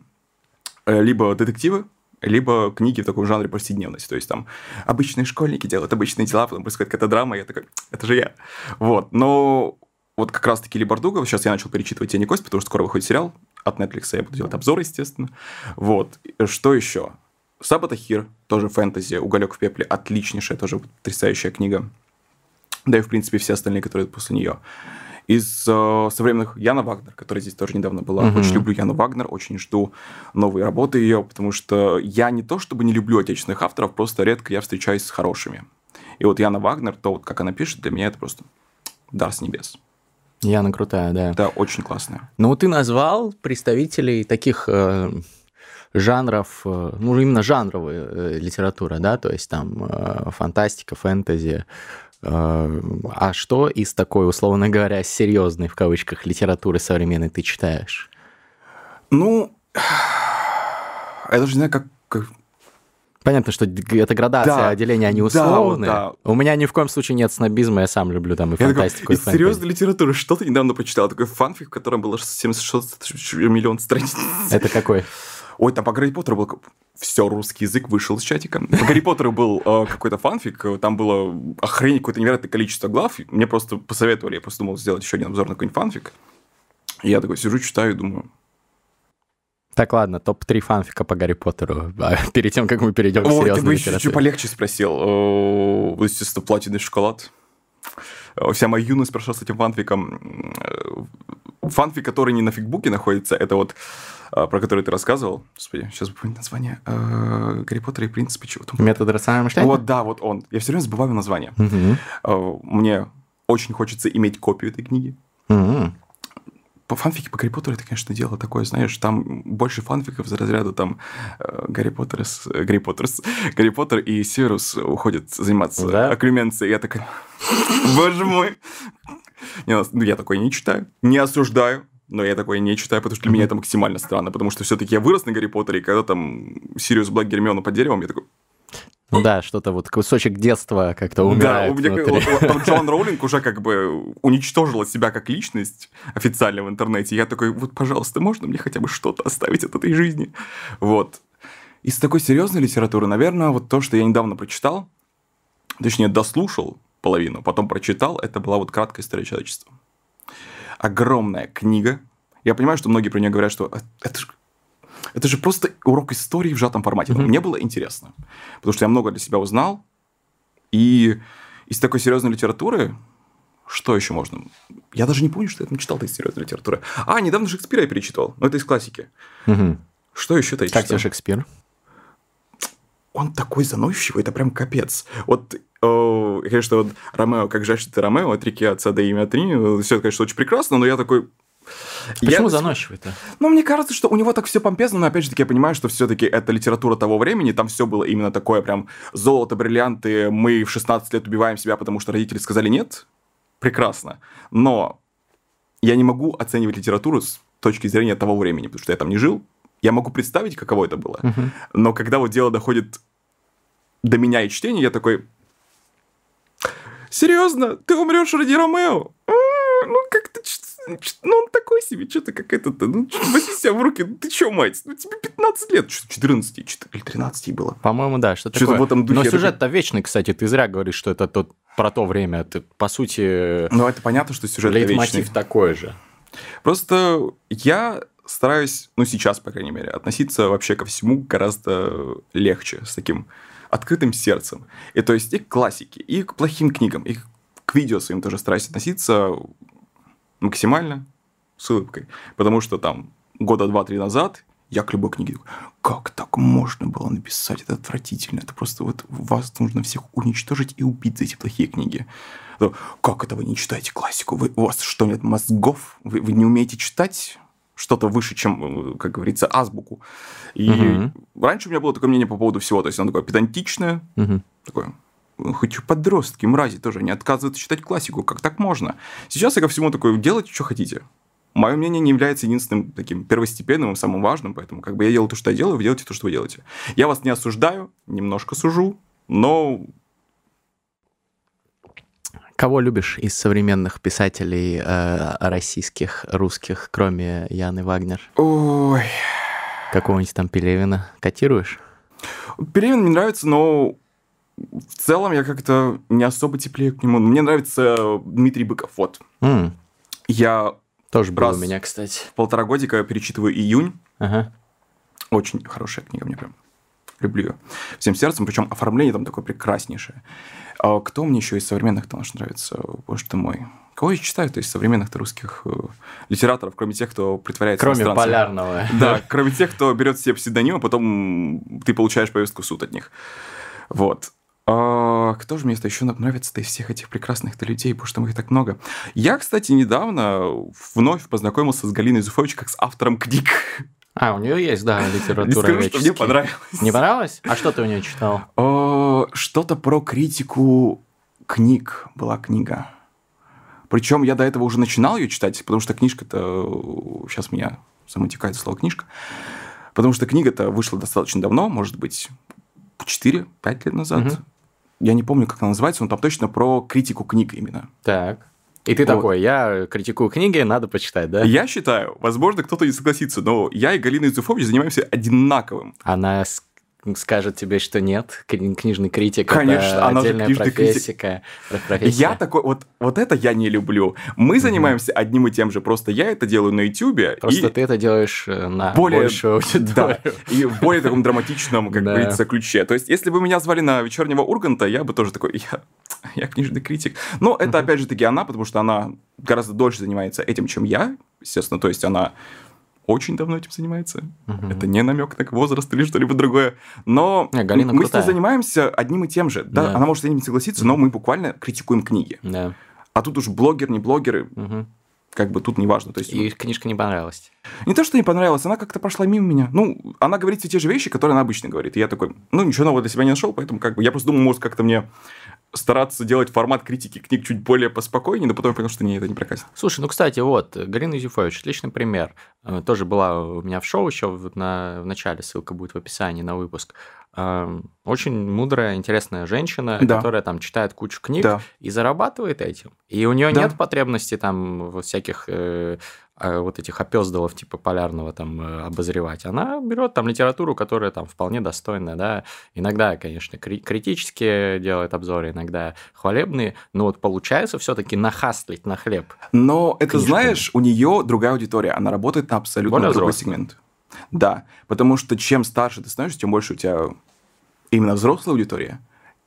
э, либо детективы, либо книги в таком жанре повседневности. То есть там обычные школьники делают обычные дела, потом происходит какая-то драма, и я такой, это же я. Вот. Но вот как раз-таки Ли сейчас я начал перечитывать «Тень и кость», потому что скоро выходит сериал от Netflix, я буду делать обзор, естественно. Вот. Что еще? Сабата Хир, тоже фэнтези, «Уголек в пепле», отличнейшая, тоже потрясающая книга. Да и, в принципе, все остальные, которые после нее. Из э, современных Яна Вагнер, которая здесь тоже недавно была. Мгм. Очень люблю Яну Вагнер, очень жду новые работы ее, потому что я не то чтобы не люблю отечественных авторов, просто редко я встречаюсь с хорошими. И вот Яна Вагнер, то, вот как она пишет, для меня это просто дар с небес. Яна крутая, да. Это очень классно. Ну, ты назвал представителей таких э, жанров, э, ну, именно жанровая э, литература, да, то есть там э, фантастика, фэнтези. А что из такой, условно говоря, серьезной, в кавычках, литературы современной ты читаешь? Ну, я даже не знаю, как... как- Понятно, что это градация, Да, отделения, они да, условные. да. У меня ни в коем случае нет снобизма, я сам люблю там и Я такой, фантастику, и из фэнтези. серьезной литературы что ты недавно прочитал? Такой фанфик, в котором было 76 миллион страниц. Это какой? Ой, там по Гарри Поттеру был... Все, русский язык вышел из чатика. По Гарри Поттеру был э, какой-то фанфик, э, там было охренеть какое-то невероятное количество глав. Мне просто посоветовали, я просто думал сделать еще один обзор на какой-нибудь фанфик. И я такой сижу, читаю и думаю, Так, ладно, топ-3 фанфика по Гарри Поттеру, а, [LAUGHS] перед тем, как мы перейдем к Ой, ты серьезной бы еще чуть полегче спросил. Э, Естественно, платиновый шоколад. Э, Вся моя юность прошла с этим фанфиком. Фанфик, который не на фигбуке находится, это вот про который ты рассказывал. Господи, сейчас помнить название. Э, Гарри Поттер и принципы чего там. Метод рационального? Вот, да, вот он. Я все время забываю название. Э, Мне очень хочется иметь копию этой книги. По фанфике по Гарри Поттеру это, конечно, дело такое, знаешь, там больше фанфиков из разряда там э, Гарри Поттер, э, Гарри Поттер, Гарри Поттер и Сирус уходят заниматься Да? окклюменцией. Я такой, боже мой. Ну, я такой не читаю, не осуждаю, но я такой не читаю, потому что для меня это максимально странно, потому что все-таки я вырос на Гарри Поттере, и когда там Сириус Блэк Гермиона под деревом, я такой, да, что-то вот кусочек детства как-то да, умирает у меня вот- там Джоан [LAUGHS] Роулинг уже как бы уничтожила себя как личность официально в интернете. Я такой, вот, пожалуйста, можно мне хотя бы что-то оставить от этой жизни? Вот. Из такой серьезной литературы, наверное, вот то, что я недавно прочитал, точнее, дослушал половину, потом прочитал, это была вот краткая история человечества. Огромная книга. Я понимаю, что многие про нее говорят, что «А, это же это же просто урок истории в сжатом формате. Но Мгм. мне было интересно, потому что я много для себя узнал. И из такой серьезной литературы, что еще можно? Я даже не помню, что я там читал из серьезной литературы. А, недавно Шекспира я перечитывал, но это из классики. Мгм. Что я Как читал? тебе Шекспир? Он такой заносчивый, это прям капец. Вот, э, конечно, вот Ромео, как жаль, что ты Ромео, от реки отца до имя три, все это, конечно, очень прекрасно, но я такой... Почему я... заносчивый-то? Ну, мне кажется, что у него так все помпезно, но опять же таки я понимаю, что все-таки это литература того времени, там все было именно такое прям золото, бриллианты, мы в 16 лет убиваем себя, потому что родители сказали нет. Прекрасно. Но я не могу оценивать литературу с точки зрения того времени, потому что я там не жил. Я могу представить, каково это было. Мгм. Но когда вот дело доходит до меня и чтения, я такой... Серьезно? Ты умрешь ради Ромео? М, Ну, как-то... Ну, он такой себе, что-то как это-то. Ну, возьми себя в руки. Ну, Ты чё, мать? Ну, тебе 15 лет. Что, 14 чё- или 13 ей было. По-моему, да, что Что-то такое. в этом духе. Но сюжет-то вечный, кстати, ты зря говоришь, что это тот, про то время. Ты, по сути, Ну, это понятно, что сюжет вечный. лейтмотив такой же. Просто я стараюсь, ну сейчас, по крайней мере, относиться вообще ко всему гораздо легче, с таким открытым сердцем. И то есть и к классике, и к плохим книгам, и к видео своим тоже стараюсь относиться максимально с улыбкой. Потому что там года два-три назад я к любой книге такой, как так можно было написать? Это отвратительно. Это просто вот вас нужно всех уничтожить и убить за эти плохие книги. Как это вы не читаете классику? Вы, у вас что, нет мозгов? Вы, вы не умеете читать что-то выше, чем, э, как говорится, азбуку? И Мгм. раньше у меня было такое мнение по поводу всего. То есть оно такое педантичное, Мгм. такое ну, хоть подростки, мрази тоже не отказываются читать классику. Как так можно? Сейчас я ко всему такой, делайте, что хотите. Мое мнение не является единственным таким первостепенным и самым важным, поэтому как бы я делаю то, что я делаю, вы делаете то, что вы делаете. Я вас не осуждаю, немножко сужу, но Кого любишь из современных писателей э, российских, русских, кроме Яны Вагнер? Ой. Какого-нибудь там Пелевина котируешь? Пелевин мне нравится, но в целом я как-то не особо теплее к нему. Мне нравится Дмитрий Быков. Вот. М, Я тоже был Раз. у меня, кстати. полтора годика перечитываю «Июнь». Ага. Очень хорошая книга, мне прям люблю ее всем сердцем, причем оформление там такое прекраснейшее. А кто мне еще из современных-то наш нравится, боже ты мой? Кого я читаю-то из современных русских э, литераторов, кроме тех, кто притворяется Кроме полярного. [LAUGHS] Да, кроме тех, кто берет себе псевдоним, а потом ты получаешь повестку в суд от них. Вот. А, кто же мне это еще нравится-то из всех этих прекрасных-то людей, потому что их так много. Я, кстати, недавно вновь познакомился с Галиной Зуфович как с автором книг. А, у нее есть, да, Не литература скажу, что мне понравилось. Не понравилось? А что ты у нее читал? Э, Что-то про критику книг была книга. Причем я до этого уже начинал ее читать, потому что книжка-то... Сейчас меня самотекает слово книжка. Потому что книга-то вышла достаточно давно, может быть, 4-5 лет назад. Мгм. Я не помню, как она называется, но там точно про критику книг именно. Так. И ты Вот. такой, я критикую книги, надо почитать, да? Я считаю, возможно, кто-то не согласится, но я и Галина Юзефович занимаемся одинаковым. Она с- скажет тебе, что нет, кни- книжный критик Конечно, это она же отдельная книжный критик. профессия. Я такой, вот, вот это я не люблю. Мы занимаемся одним и тем же, просто я это делаю на Ютубе. Просто и... ты это делаешь э, на более, большую [LAUGHS] да, аудиторию. и в более таком драматичном, как Да. говорится, ключе. То есть, если бы меня звали на вечернего Урганта, я бы тоже такой, я, я книжный критик. Но это, опять же таки, она, потому что она гораздо дольше занимается этим, чем я, естественно. То есть, она очень давно этим занимается. Мгм. Это не намек на возраст или что-либо другое. Но Не, Галина мы с крутая. ней занимаемся одним и тем же. Да, Да. она может с этим не согласиться, но мы буквально критикуем книги. Да. А тут уж блогер, не блогеры, Мгм. как бы тут не важно. То есть, И книжка не понравилась. не то, что не понравилось, она как-то прошла мимо меня. Ну, она говорит все те же вещи, которые она обычно говорит. И я такой, ну, ничего нового для себя не нашел, поэтому как бы я просто думал, может, как-то мне стараться делать формат критики книг чуть более поспокойнее, но потом я понял, что не, это не прокатит. Слушай, ну, кстати, вот, Галина Юзефович, отличный пример. Э, Тоже была у меня в шоу еще в, на, в начале, ссылка будет в описании на выпуск. Эм, Очень мудрая, интересная женщина, Да. которая там читает кучу книг Да. и зарабатывает этим. И у нее Да. нет потребности там во всяких э, вот этих опездалов типа полярного там э, обозревать. Она берет там литературу, которая там вполне достойная, да. Иногда, конечно, кри- критические делает обзоры, иногда хвалебные, но вот получается все-таки нахастлить на хлеб. Но это, Книжками. знаешь, у нее другая аудитория, она работает на абсолютно Более другой взрослая. сегмент. Да, потому что чем старше ты становишься, тем больше у тебя именно взрослая аудитория,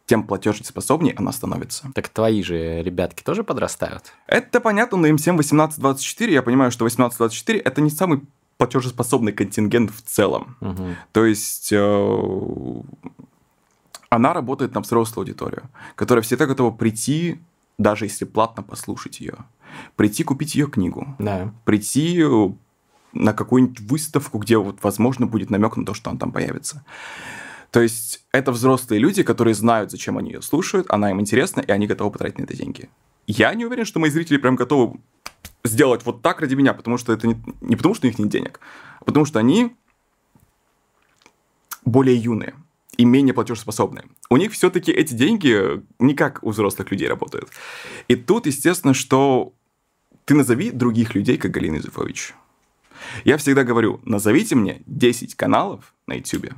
тем платежеспособнее она становится. Так твои же ребятки тоже подрастают? Это понятно, но им всем 18-24, я понимаю, что 18-24 это не самый платежеспособный контингент в целом. Мгм. То есть э, она работает на взрослую аудиторию, которая всегда готова прийти, даже если платно послушать ее, прийти купить ее книгу, Да. прийти э, на какую-нибудь выставку, где вот, возможно, будет намек на то, что он там появится. То есть это взрослые люди, которые знают, зачем они ее слушают, она им интересна, и они готовы потратить на это деньги. Я не уверен, что мои зрители прям готовы сделать вот так ради меня, потому что это не, не потому, что у них нет денег, а потому что они более юные и менее платежеспособные. У них все-таки эти деньги не как у взрослых людей работают. И тут, естественно, что ты назови других людей, как Галина Юзефович. Я всегда говорю, назовите мне 10 каналов на YouTube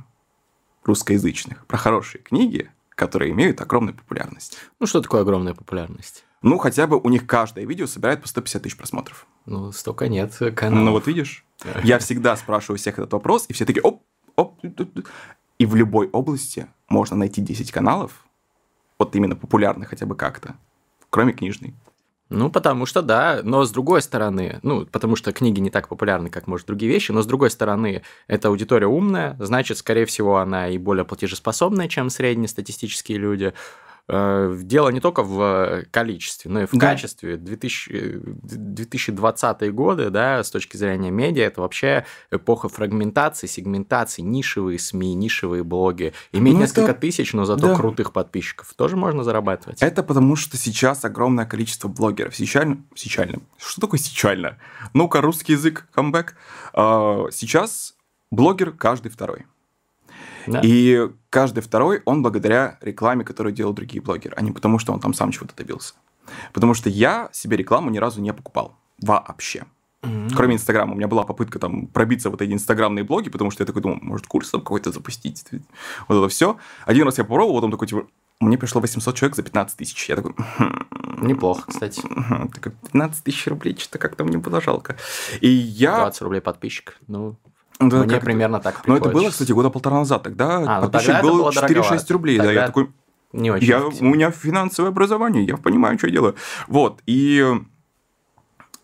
русскоязычных про хорошие книги, которые имеют огромную популярность. Ну, что такое огромная популярность? Ну, хотя бы у них каждое видео собирает по 150 тысяч просмотров. Ну, столько нет каналов. Ну, вот видишь. Я всегда спрашиваю всех этот вопрос, и все такие, оп, оп. И в любой области можно найти 10 каналов, вот именно популярных хотя бы как-то, кроме книжной. Ну, потому что да, но с другой стороны, ну, потому что книги не так популярны, как, может, другие вещи, но с другой стороны, эта аудитория умная, значит, скорее всего, она и более платежеспособная, чем среднестатистические люди. Э, дело не только в количестве, но и в да. качестве. 2000, 2020 годы, да, с точки зрения медиа, это вообще эпоха фрагментации, сегментации, нишевые СМИ, нишевые блоги. Иметь ну, несколько это... тысяч, но зато да. крутых подписчиков тоже можно зарабатывать. Это потому, что сейчас огромное количество блогеров. Сечально... Сечально. Что такое сечально? Ну-ка, русский язык, камбэк. А, сейчас блогер каждый второй. Да. И каждый второй, он благодаря рекламе, которую делают другие блогеры, а не потому, что он там сам чего-то добился. Потому что я себе рекламу ни разу не покупал. Вообще. Mm-hmm. Кроме Инстаграма. У меня была попытка там пробиться вот эти инстаграмные блоги, потому что я такой думал, может, курс там какой-то запустить. Вот это все. Один раз я попробовал, потом такой, типа, мне пришло 800 человек за 15 тысяч. Я такой... «Хм». Неплохо, кстати. Такой, 15 тысяч рублей, что-то как-то мне было жалко. И я... 20 рублей подписчик, ну... Да, Мне примерно так Ну, это было, кстати, года полтора назад. Тогда а, ну, подписчик тогда был 4-6 рублей. Тогда да, я такой... Не очень я, у меня финансовое образование, я понимаю, что я делаю. Вот, и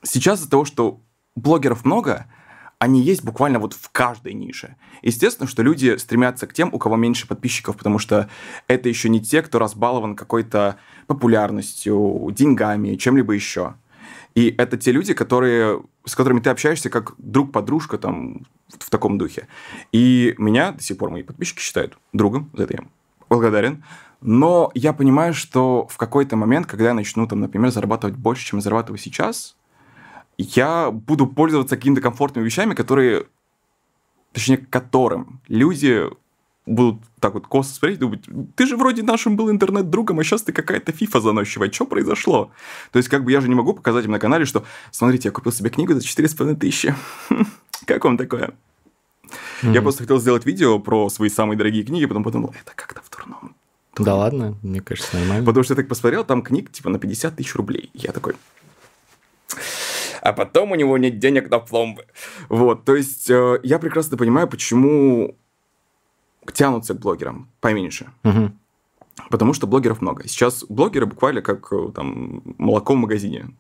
сейчас из-за того, что блогеров много, они есть буквально вот в каждой нише. Естественно, что люди стремятся к тем, у кого меньше подписчиков, потому что это еще не те, кто разбалован какой-то популярностью, деньгами, чем-либо еще. И это те люди, которые, с которыми ты общаешься как друг-подружка там в таком духе. И меня до сих пор мои подписчики считают другом, за это я благодарен. Но я понимаю, что в какой-то момент, когда я начну, там, например, зарабатывать больше, чем я зарабатываю сейчас, я буду пользоваться какими-то комфортными вещами, которые, точнее, которым люди будут так вот косо смотреть, думать, ты же вроде нашим был интернет-другом, а сейчас ты какая-то фифа заносчивая, что произошло? То есть, как бы я же не могу показать им на канале, что, смотрите, я купил себе книгу за 4,5 тысячи. [LAUGHS] Как вам такое? Я просто хотел сделать видео про свои самые дорогие книги, потом подумал, это как-то в турном. Да ладно, мне кажется, нормально. Потому что я так посмотрел, там книг типа на 50 тысяч рублей. Я такой, а потом у него нет денег на пломбы. Вот, то есть э, я прекрасно понимаю, почему тянутся к блогерам поменьше. Угу. Потому что блогеров много. Сейчас блогеры буквально как э, там молоко в магазине.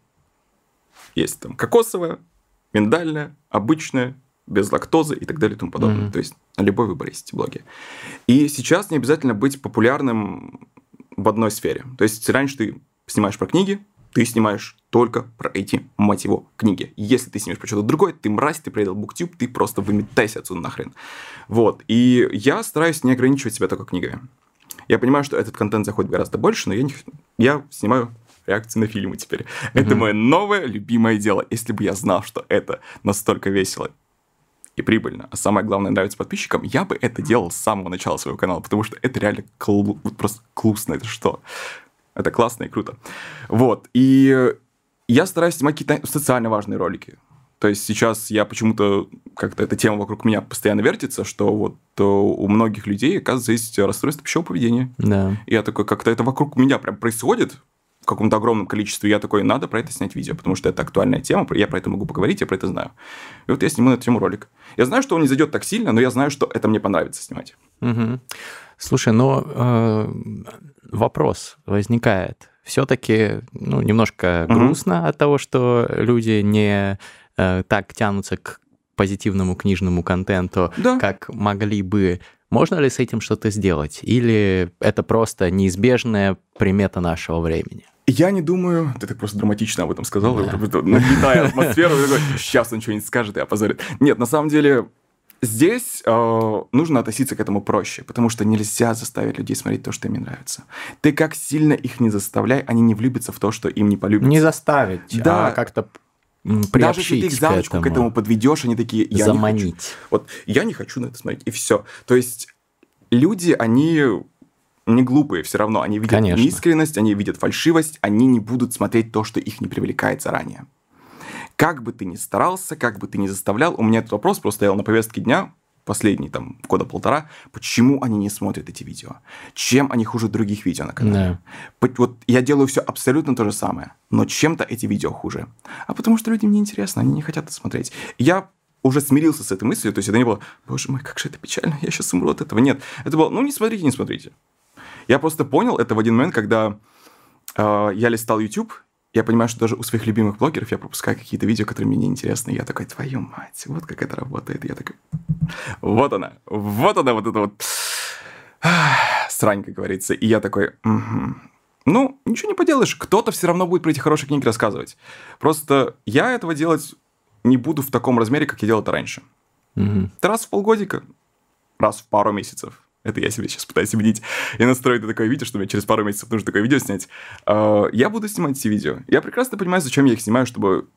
Есть там кокосовое, миндальное, обычное, без лактозы и так далее и тому подобное. Mm-hmm. То есть на любой выбор есть блоги. И сейчас не обязательно быть популярным в одной сфере. То есть раньше ты снимаешь про книги, ты снимаешь только про эти, мать его, книги. Если ты снимешь про что-то другое, ты мразь, ты предал буктюб, ты просто выметайся отсюда нахрен. Вот. И я стараюсь не ограничивать себя только книгами. Я понимаю, что этот контент заходит гораздо больше, но я, не... я снимаю реакции на фильмы теперь. Mm-hmm. Это мое новое любимое дело. Если бы я знал, что это настолько весело и прибыльно, а самое главное, нравится подписчикам, я бы это делал с самого начала своего канала, потому что это реально клу... просто классно, это что? Это классно и круто. Вот. И я стараюсь снимать какие-то социально важные ролики. То есть сейчас я почему-то как-то эта тема вокруг меня постоянно вертится, что вот э, у многих людей, оказывается, есть расстройство пищевого поведения. Да. И я такой, как-то это вокруг меня прям происходит в каком-то огромном количестве. Я такой, надо про это снять видео, потому что это актуальная тема, я про это могу поговорить, я про это знаю. И вот я сниму на эту тему ролик. Я знаю, что он не зайдет так сильно, но я знаю, что это мне понравится снимать. Угу. Слушай, но э, вопрос возникает все-таки ну, немножко угу. грустно от того, что люди не э, так тянутся к позитивному книжному контенту, да. как могли бы. Можно ли с этим что-то сделать? Или это просто неизбежная примета нашего времени? Я не думаю, ты так просто драматично об этом сказал, да. нагнетая [LAUGHS] атмосферу, сейчас он что-нибудь скажет и опозорит. Нет, на самом деле, Здесь э, нужно относиться к этому проще, потому что нельзя заставить людей смотреть то, что им не нравится. Ты как сильно их не заставляй, они не влюбятся в то, что им не полюбится. Не заставить, да. а как-то Даже если ты их за ручку к этому подведешь, они такие, я Заманить. не хочу. Вот я не хочу на это смотреть, и все. То есть люди, они не глупые все равно. Они видят Конечно. неискренность, они видят фальшивость, они не будут смотреть то, что их не привлекает заранее. Как бы ты ни старался, как бы ты ни заставлял, у меня этот вопрос просто стоял на повестке дня, последний там года полтора, почему они не смотрят эти видео? Чем они хуже других видео на канале? Да. Вот я делаю все абсолютно то же самое, но чем-то эти видео хуже. А потому что людям не интересно, они не хотят это смотреть. Я уже смирился с этой мыслью, то есть это не было, боже мой, как же это печально, я сейчас умру от этого. Нет, это было, ну не смотрите, не смотрите. Я просто понял это в один момент, когда э, я листал YouTube, я понимаю, что даже у своих любимых блогеров я пропускаю какие-то видео, которые мне не интересны. И я такой, твою мать, вот как это работает. Я такой, вот она, вот она, вот эта вот срань, как говорится. И я такой, «Мгм». ну, ничего не поделаешь, кто-то все равно будет про эти хорошие книги рассказывать. Просто я этого делать не буду в таком размере, как я делал это раньше. Мгм. Это раз в полгодика, раз в пару месяцев. Это я себе сейчас пытаюсь убедить и настроить на такое видео, что мне через пару месяцев нужно такое видео снять. А, Я буду снимать эти видео. Я прекрасно понимаю, зачем я их снимаю, чтобы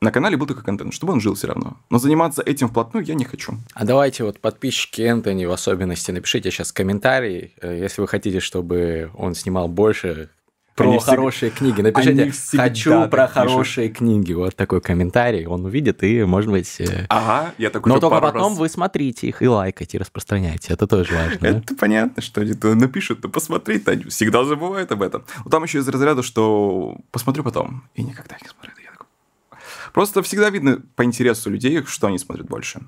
на канале был такой контент, чтобы он жил все равно. Но заниматься этим вплотную я не хочу. А давайте вот подписчики Энтони в особенности напишите сейчас комментарий, э, если вы хотите, чтобы он снимал больше про Они хорошие книги. Напишите Они всегда «Хочу про пишут. хорошие книги». Вот такой комментарий он увидит и, может быть... э, Ага, я такой Но только потом раз- вы смотрите их и лайкайте, и распространяйте. Это тоже важно. да? Это понятно, что они-то напишут, то посмотри, они всегда забывают об этом. Но там еще из разряда, что посмотрю потом, и никогда не смотрю. Просто всегда видно по интересу людей, что они смотрят больше.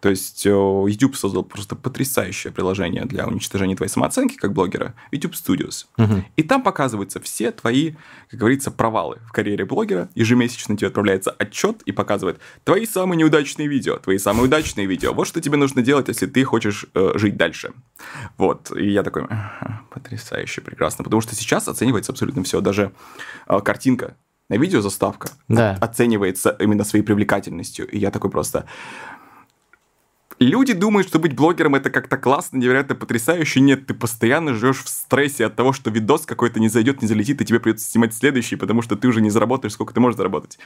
То есть э, YouTube создал просто потрясающее приложение для уничтожения твоей самооценки как блогера, YouTube Studios. Мгм. И там показываются все твои, как говорится, провалы в карьере блогера. Ежемесячно тебе отправляется отчет и показывает твои самые неудачные видео, твои самые удачные видео. Вот что тебе нужно делать, если ты хочешь э, жить дальше. Вот. И я такой, «Ага, потрясающе, прекрасно. Потому что сейчас оценивается абсолютно все. Даже э, картинка видео заставка Да. оценивается именно своей привлекательностью. И я такой просто... Люди думают, что быть блогером это как-то классно, невероятно потрясающе. Нет, ты постоянно живешь в стрессе от того, что видос какой-то не зайдет, не залетит, и тебе придется снимать следующий, потому что ты уже не заработаешь, сколько ты можешь заработать.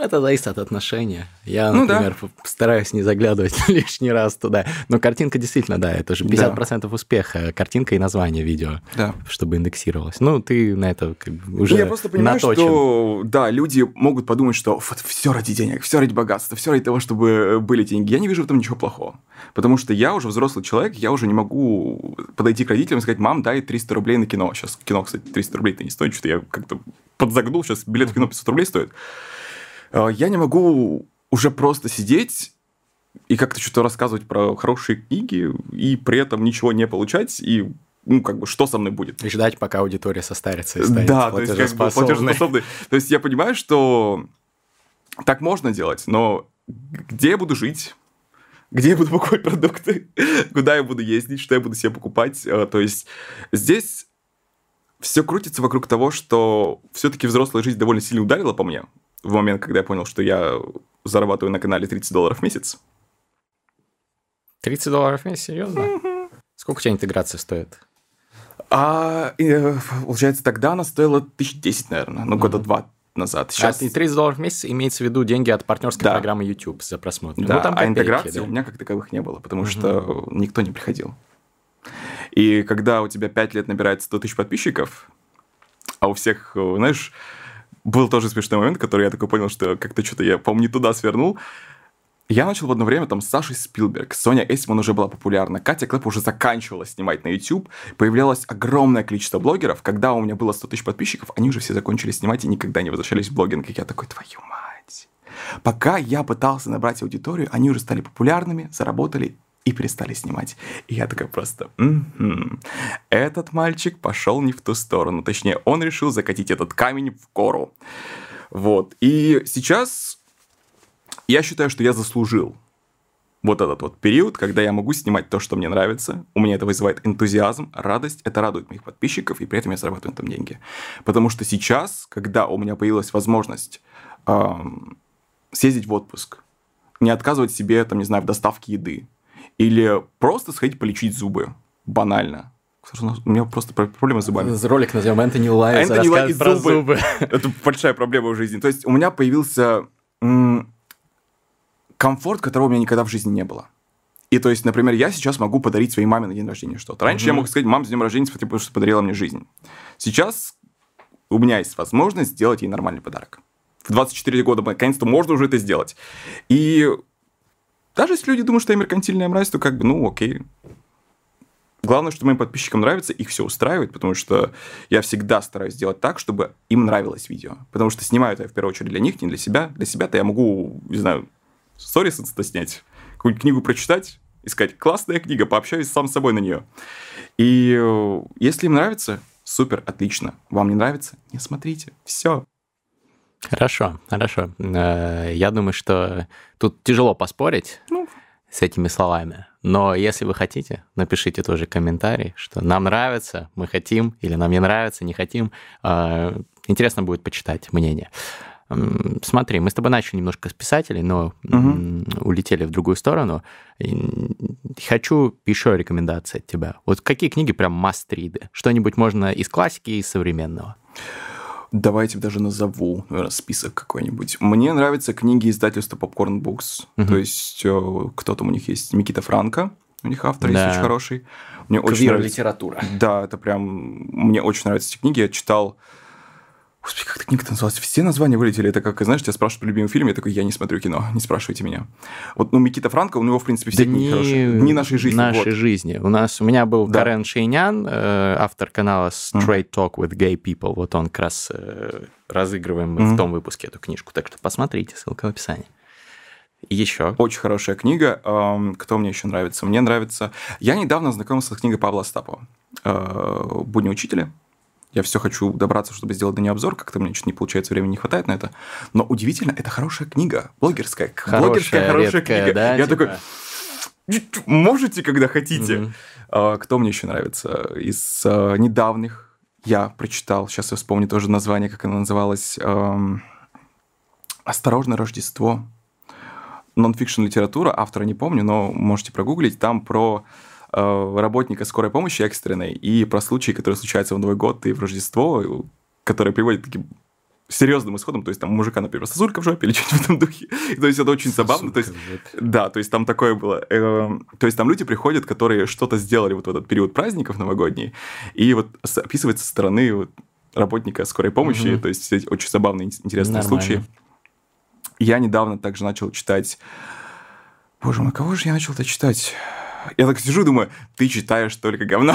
Ну, это зависит от отношения. Я, Ну да. например, п- стараюсь не заглядывать [LAUGHS] лишний раз туда. Но картинка действительно, да, это же 50% успеха. Картинка и название видео, Да. чтобы индексировалось. Ну, ты на это как бы уже я просто понимаю, наточен. что да, люди могут подумать, что вот все ради денег, все ради богатства, все ради того, чтобы э, были деньги. Я не вижу в этом ничего плохого. Потому что я уже взрослый человек, я уже не могу подойти к родителям и сказать, мам, дай 300 рублей на кино. Сейчас кино, кстати, 300 рублей-то не стоит, что-то я как-то подзагнул, сейчас билет в кино 500 рублей стоит. Э, Я не могу уже просто сидеть и как-то что-то рассказывать про хорошие книги, и при этом ничего не получать, и ну, как бы, что со мной будет? И ждать, пока аудитория состарится и станет Да, то есть как бы платежеспособной. То есть я понимаю, что так можно делать, но где я буду жить? Где я буду покупать продукты? [LAUGHS] Куда я буду ездить? Что я буду себе покупать? Э, То есть здесь все крутится вокруг того, что все-таки взрослая жизнь довольно сильно ударила по мне в момент, когда я понял, что я зарабатываю на канале 30 долларов в месяц. 30 долларов в месяц, серьезно? Сколько у тебя интеграция стоит? А э, получается, тогда она стоила 1010, наверное, ну, года два назад. Сейчас... А 30 долларов в месяц имеется в виду деньги от партнерской Да. программы YouTube за просмотр. Да, ну, там а копейки, интеграции да. у меня как таковых не было, потому что никто не приходил. И когда у тебя 5 лет набирается 100 тысяч подписчиков, а у всех, э, знаешь, был тоже смешной момент, который я такой понял, что как-то что-то я, по-моему, не туда свернул. Я начал в одно время там с Сашей Спилберг, Соня Эсман уже была популярна, Катя Клэп уже заканчивала снимать на YouTube, появлялось огромное количество блогеров. Когда у меня было 100 тысяч подписчиков, они уже все закончили снимать и никогда не возвращались в блогинг. И я такой, твою мать. Пока я пытался набрать аудиторию, они уже стали популярными, заработали и перестали снимать. И я такой просто, «Мгм. этот мальчик пошел не в ту сторону. Точнее, он решил закатить этот камень в гору. Вот. И сейчас я считаю, что я заслужил вот этот вот период, когда я могу снимать то, что мне нравится. У меня это вызывает энтузиазм, радость. Это радует моих подписчиков, и при этом я зарабатываю этом деньги. Потому что сейчас, когда у меня появилась возможность ам, съездить в отпуск, не отказывать себе, там, не знаю, в доставке еды, или просто сходить полечить зубы, банально. У меня просто про- проблемы с зубами. Ролик назовем Энтони Лайвс Энтони рассказывает про зубы. зубы. [LAUGHS] Это большая проблема в жизни. То есть у меня появился комфорт, которого у меня никогда в жизни не было. И то есть, например, я сейчас могу подарить своей маме на день рождения что-то. Раньше mm-hmm. я мог сказать, мам, с днем рождения, спасибо, потому что подарила мне жизнь. Сейчас у меня есть возможность сделать ей нормальный подарок. В 24 года, наконец-то, можно уже это сделать. И даже если люди думают, что я меркантильная мразь, то как бы, ну, окей. Главное, что моим подписчикам нравится, их все устраивает, потому что я всегда стараюсь сделать так, чтобы им нравилось видео. Потому что снимаю это я в первую очередь для них, не для себя. Для себя-то я могу, не знаю, сторис снять, какую-нибудь книгу прочитать, и сказать, классная книга, пообщаюсь сам с собой на нее. И э, если им нравится, супер, отлично. Вам не нравится? Не смотрите. Все. Хорошо, хорошо. Э, я думаю, что тут тяжело поспорить ну. с этими словами. Но если вы хотите, напишите тоже комментарий, что нам нравится, мы хотим, или нам не нравится, не хотим. Э, интересно будет почитать мнение. Смотри, мы с тобой начали немножко с писателей, но угу. улетели в другую сторону. Хочу еще рекомендации от тебя. Вот какие книги прям must-read? Что-нибудь можно из классики и из современного? Давайте даже назову наверное, список какой-нибудь. Мне нравятся книги издательства Popcorn Books. Угу. То есть, э, кто там у них есть? Никита Франко. У них автор да. есть очень хороший. Мне очень нравится. литература. Да, это прям... Мне очень нравятся эти книги. Я читал Господи, как эта книга называлась? Все названия вылетели. Это как, знаешь, тебя спрашивают про любимый фильм, я такой, я не смотрю кино, не спрашивайте меня. Вот, ну, Микита Франко, у него, в принципе, все да книги не... хорошие. Дни нашей жизни. Нашей вот. жизни. У нас, у меня был да. Карен Шейнян, э, автор канала Straight Talk with Gay People. Вот он как раз э, разыгрываем mm-hmm. в том выпуске эту книжку. Так что посмотрите, ссылка в описании. Еще. Очень хорошая книга. Кто мне еще нравится? Мне нравится... Я недавно знакомился с книгой Павла Остапова э, «Будни учителя». Я все хочу добраться, чтобы сделать на нее обзор. Как-то мне что-то не получается, времени не хватает на это. Но удивительно, это хорошая книга. Блогерская. Хорошая, блогерская хорошая редкая, книга. Да, Я типа... такой, можете, когда хотите. А, кто мне еще нравится? Из а, недавних я прочитал, сейчас я вспомню тоже название, как оно называлось. «Осторожно, Рождество». Нонфикшн литература, автора не помню, но можете прогуглить. Там про работника скорой помощи экстренной и про случаи, которые случаются в Новый год и в Рождество, которые приводят к таким серьезным исходом, то есть там мужика, например, сосулька в жопе или [LAUGHS] что-нибудь в этом духе. то есть это очень забавно. То есть, да, то есть там такое было. Эм, то есть там люди приходят, которые что-то сделали вот в этот период праздников новогодний, и вот описывается со стороны вот работника скорой помощи, угу. то есть очень забавные, интересные Нормально. случаи. Я недавно также начал читать... Боже мой, кого же я начал-то читать? Я так сижу и думаю, ты читаешь только говно.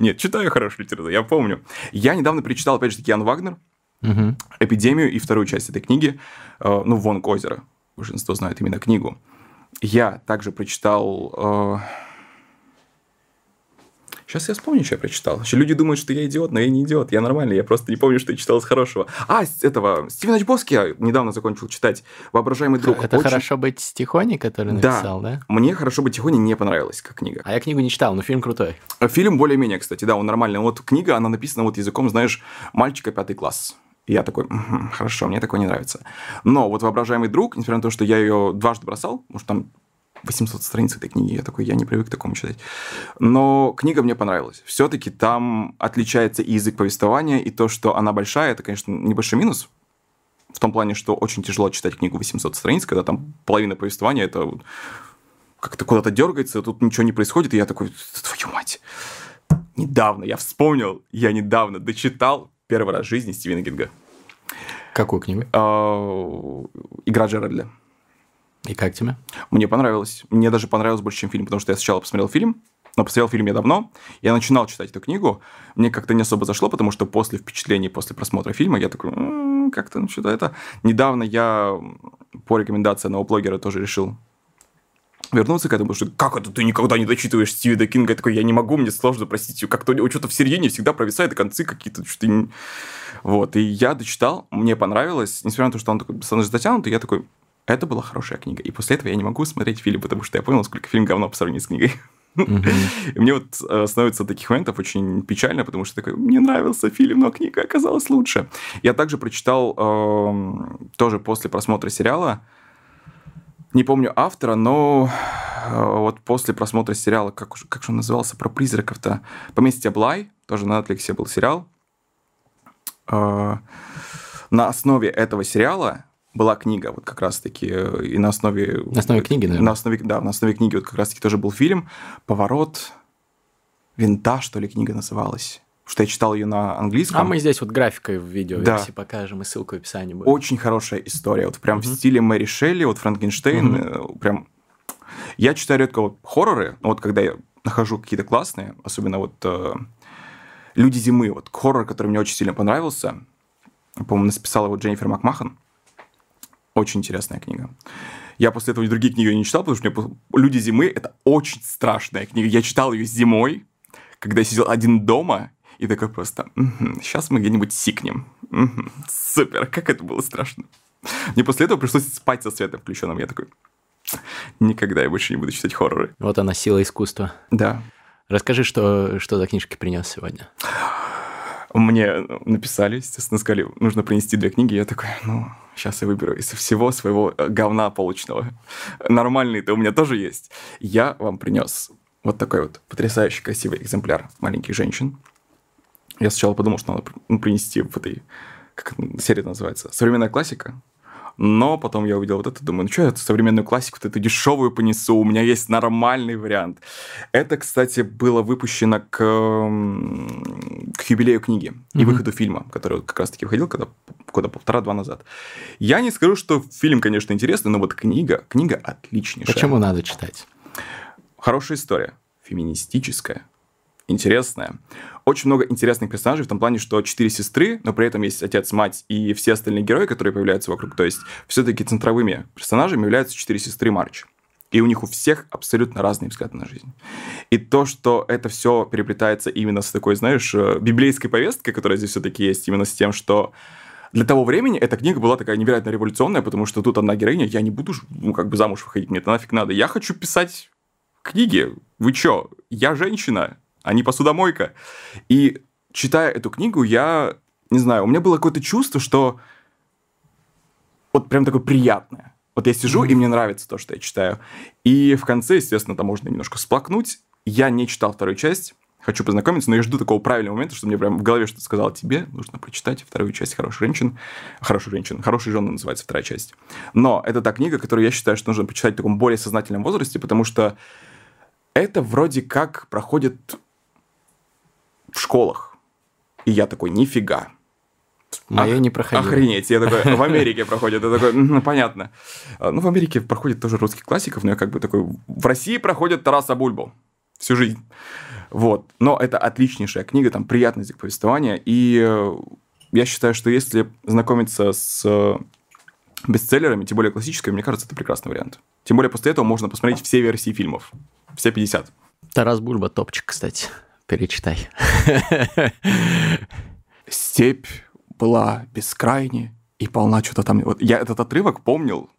Нет, читаю хорошую литературу, я помню. Я недавно перечитал, опять же таки, Ян Вагнер, угу. «Эпидемию» и вторую часть этой книги, э, ну, «Вонг озера». Большинство знает именно книгу. Я также прочитал... Сейчас я вспомню, что я прочитал. Еще люди думают, что я идиот, но я не идиот. Я нормальный, я просто не помню, что я читал из хорошего. А, с этого, Стивена Чбоски я недавно закончил читать «Воображаемый друг». Это Очень... «Хорошо быть тихоней», который написал, да? да? Мне «Хорошо быть тихоней» не понравилась как книга. А я книгу не читал, но фильм крутой. Фильм более-менее, кстати, да, он нормальный. Вот книга, она написана вот языком, знаешь, мальчика пятый класс. И я такой, хорошо, мне такое не нравится. Но вот «Воображаемый друг», несмотря на то, что я ее дважды бросал, может, там 800 страниц этой книги. Я такой, я не привык к такому читать. Но книга мне понравилась. Все-таки там отличается и язык повествования, и то, что она большая, это, конечно, небольшой минус. В том плане, что очень тяжело читать книгу 800 страниц, когда там половина повествования это как-то куда-то дергается, тут ничего не происходит, и я такой, твою мать. Недавно, я вспомнил, я недавно дочитал первый раз в жизни Стивена Гинга. Какую книгу? А, Игра Джерарда. И как тебе? Мне понравилось. Мне даже понравилось больше, чем фильм, потому что я сначала посмотрел фильм, но посмотрел фильм я давно. Я начинал читать эту книгу. Мне как-то не особо зашло, потому что после впечатлений, после просмотра фильма, я такой, как-то ну, что-то это. Недавно я по рекомендации одного блогера тоже решил вернуться к этому, потому что как это ты никогда не дочитываешь Стивена Кинга? Я такой, я не могу, мне сложно, простите, как-то что-то в середине всегда провисает, и концы какие-то, что-то... Вот, и я дочитал, мне понравилось, несмотря на то, что он такой персонаж затянутый, я такой, это была хорошая книга. И после этого я не могу смотреть фильм, потому что я понял, сколько фильм говно по сравнению с книгой. [LAUGHS] И мне вот э, становится таких моментов очень печально, потому что такой, мне нравился фильм, но книга оказалась лучше. Я также прочитал эм, тоже после просмотра сериала, не помню автора, но э, вот после просмотра сериала, как, как же он назывался, про призраков-то, «Поместье Блай», тоже на Netflix был сериал. Э, на основе этого сериала была книга, вот как раз-таки, э, и на основе... На основе книги, наверное. На основе, да, на основе книги вот как раз-таки тоже был фильм «Поворот винта», что ли, книга называлась. Что я читал ее на английском. А мы здесь вот графикой в видео Да. покажем, и ссылку в описании будет. Очень хорошая история. Вот прям в стиле Мэри Шелли, вот Франкенштейн. э, Прям... Я читаю редко вот хорроры, но вот когда я нахожу какие-то классные, особенно вот э, «Люди зимы», вот хоррор, который мне очень сильно понравился, по-моему, написала его Дженнифер Макмахан. Очень интересная книга. Я после этого другие книги не читал, потому что мне «Люди зимы» — это очень страшная книга. Я читал ее зимой, когда я сидел один дома, и такой просто, сейчас мы где-нибудь сикнем. Мгм, супер, как это было страшно. Мне после этого пришлось спать со светом включенным. Я такой, никогда я больше не буду читать хорроры. Вот она, сила искусства. Да. Расскажи, что, что за книжки принес сегодня. Мне написали, естественно, сказали, нужно принести две книги. Я такой, ну, сейчас я выберу из всего своего э, говна полученного. Нормальные-то у меня тоже есть. Я вам принес вот такой вот потрясающий красивый экземпляр маленьких женщин. Я сначала подумал, что надо ну, принести в этой, как серия называется, современная классика. Но потом я увидел вот это, думаю, ну что я эту современную классику, вот эту дешевую понесу, у меня есть нормальный вариант. Это, кстати, было выпущено к, к юбилею книги и Мгм. выходу фильма, который как раз-таки выходил когда, года полтора-два назад. Я не скажу, что фильм, конечно, интересный, но вот книга, книга отличнейшая. Почему надо читать? Хорошая история, феминистическая, интересная. Очень много интересных персонажей в том плане, что четыре сестры, но при этом есть отец, мать и все остальные герои, которые появляются вокруг. То есть все-таки центровыми персонажами являются четыре сестры Марч. И у них у всех абсолютно разные взгляды на жизнь. И то, что это все переплетается именно с такой, знаешь, э, библейской повесткой, которая здесь все-таки есть, именно с тем, что для того времени эта книга была такая невероятно революционная, потому что тут одна героиня, я не буду, ну, как бы замуж выходить, мне это нафиг надо. Я хочу писать книги. Вы чё? Я женщина, а не посудомойка. И читая эту книгу, я, не знаю, у меня было какое-то чувство, что вот прям такое приятное. Вот я сижу, и мне нравится то, что я читаю. И в конце, естественно, там можно немножко сплакнуть. Я не читал вторую часть, хочу познакомиться, но я жду такого правильного момента, что мне прям в голове что-то сказал тебе, нужно прочитать вторую часть «Хороших женщин». «Хороших женщин», «Хорошие жены» называется вторая часть. Но это та книга, которую я считаю, что нужно почитать в таком более сознательном возрасте, потому что это вроде как проходит в школах. И я такой, нифига. Моя Ох- не проходила. Охренеть, я такой, в [LAUGHS] Америке проходит, я такой, ну, понятно. А, Ну, в Америке проходит тоже русских классиков, но я как бы такой, в России проходит Тараса Бульбу всю жизнь. Вот, но это отличнейшая книга, там приятный язык повествования, и э, я считаю, что если знакомиться с э, бестселлерами, тем более классическими, мне кажется, это прекрасный вариант. Тем более после этого можно посмотреть все версии фильмов, все 50. Тарас Бульба топчик, кстати. Перечитай. Степь была бескрайне и полна что-то там. Вот я этот отрывок помнил,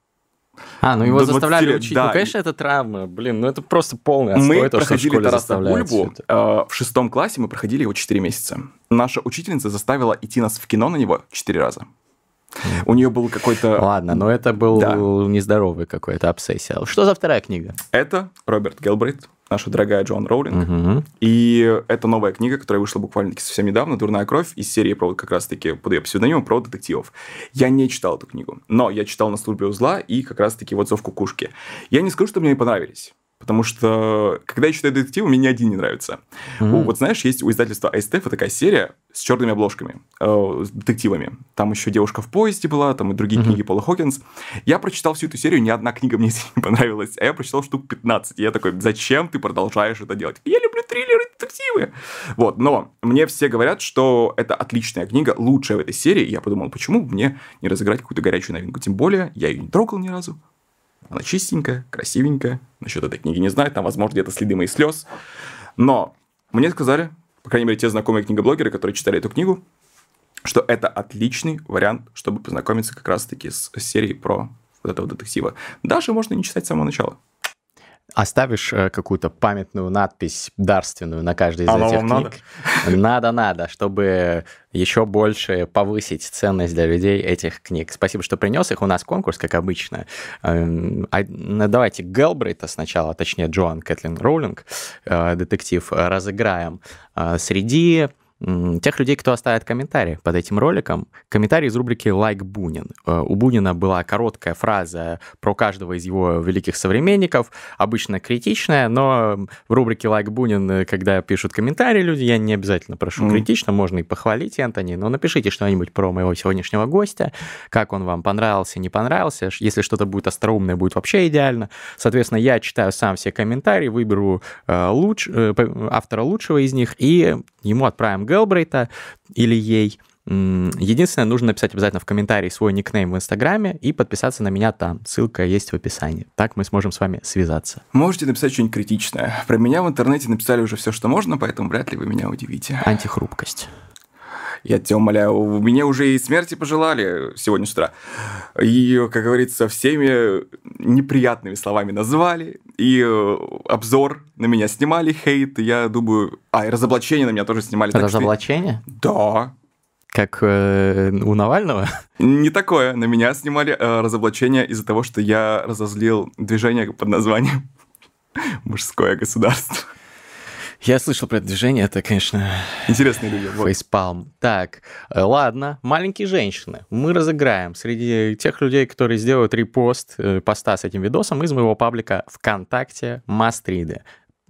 А, ну его До 20 заставляли лет, учить. да. Ну, конечно, это травма. Блин, ну это просто отстой, Мы то, что проходили школе Тараса Бульбу э, в шестом классе, мы проходили его 4 месяца. Наша учительница заставила идти нас в кино на него 4 раза. У нее был какой-то... Ладно, но это был Да. нездоровый какой-то обсессия. Что за вторая книга? Это Роберт Гелбрейт, наша дорогая Джон Роулинг. Мгм. И это новая книга, которая вышла буквально совсем недавно, «Дурная кровь», из серии про вот как раз-таки под ее псевдонимом про детективов. Я не читал эту книгу, но я читал «На службе у зла» и как раз-таки вот «Зов кукушки». Я не скажу, что мне они понравились. Потому что, когда я читаю детективы, мне ни один не нравится. У- Вот знаешь, есть у издательства АСТФ такая серия с черными обложками, э, с детективами. Там еще «Девушка в поезде» была, там и другие Мгм. книги Пола Хокинс. Я прочитал всю эту серию, ни одна книга мне [LAUGHS] не понравилась, а я прочитал штук 15. И я такой, зачем ты продолжаешь это делать? Я люблю триллеры и детективы. Вот, но мне все говорят, что это отличная книга, лучшая в этой серии. И я подумал, почему мне не разыграть какую-то горячую новинку? Тем более, я ее не трогал ни разу. Она чистенькая, красивенькая. Насчет этой книги не знаю, там, возможно, где-то следы моих слез. Но мне сказали, по крайней мере, те знакомые книгоблогеры, которые читали эту книгу, что это отличный вариант, чтобы познакомиться как раз-таки с серией про вот этого детектива. Даже можно не читать с самого начала. Оставишь э, какую-то памятную надпись дарственную на каждой из Оно этих надо? книг? Надо, надо, чтобы еще больше повысить ценность для людей этих книг. Спасибо, что принес их. У нас конкурс, как обычно. Эм, а, Давайте Гелбрейта сначала, точнее Джоан Кэтлин Роулинг, э, детектив, разыграем. Э, Среди тех людей, кто оставит комментарий под этим роликом. Комментарий из рубрики «Like Бунин». Э, у Бунина была короткая фраза про каждого из его великих современников, обычно критичная, но в рубрике «Like Бунин», э, когда пишут комментарии люди, я не обязательно прошу мм критично, можно и похвалить Энтони, но напишите что-нибудь про моего сегодняшнего гостя, как он вам понравился, не понравился. Если что-то будет остроумное, будет вообще идеально. Соответственно, я читаю сам все комментарии, выберу э, луч, автора лучшего из них и ему отправим Гелбрейта или ей. Единственное, нужно написать обязательно в комментарии свой никнейм в Инстаграме и подписаться на меня там. Ссылка есть в описании. Так мы сможем с вами связаться. Можете написать что-нибудь критичное. Про меня в интернете написали уже все, что можно, поэтому вряд ли вы меня удивите. Антихрупкость. Я тебя умоляю, мне уже и смерти пожелали сегодня с утра. И, как говорится, всеми неприятными словами назвали. И э, обзор на меня снимали, хейт. Я думаю... А, и разоблачение на меня тоже снимали. Разоблачение? Что... Да. Как э, у Навального? Не такое. На меня снимали э, разоблачение из-за того, что я разозлил движение под названием «Мужское государство». Я слышал про это движение, это, конечно... Интересные люди. Фейспалм. Так, э, ладно, маленькие женщины. Мы разыграем среди тех людей, которые сделают репост э, поста с этим видосом из моего паблика ВКонтакте Мастриды.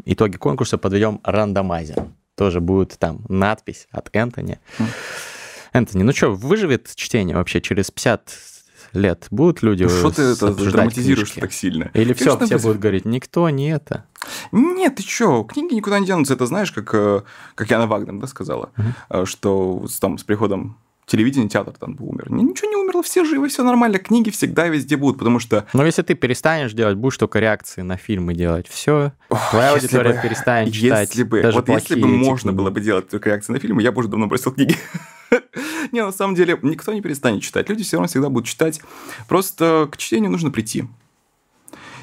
Итоги конкурса подведем рандомайзером. Тоже будет там надпись от Энтони. Энтони, ну что, выживет чтение вообще через 50 лет? Будут люди Что ты это драматизируешь книжки? так сильно? Или все, все будут говорить, никто не это. Нет, ты чё, книги никуда не денутся. Это знаешь, как, э, как Яна Вагнер да, сказала, угу. что там с приходом телевидение, театр там умер. Ничего не умерло, все живы, все нормально. Книги всегда везде будут, потому что... Но если ты перестанешь делать, будешь только реакции на фильмы делать. Все, твоя аудитория бы, перестанет читать. Если бы, даже вот если бы можно книги. было бы делать только реакции на фильмы, я бы уже давно бросил книги. [LAUGHS] не, на самом деле, никто не перестанет читать. Люди все равно всегда будут читать. Просто к чтению нужно прийти.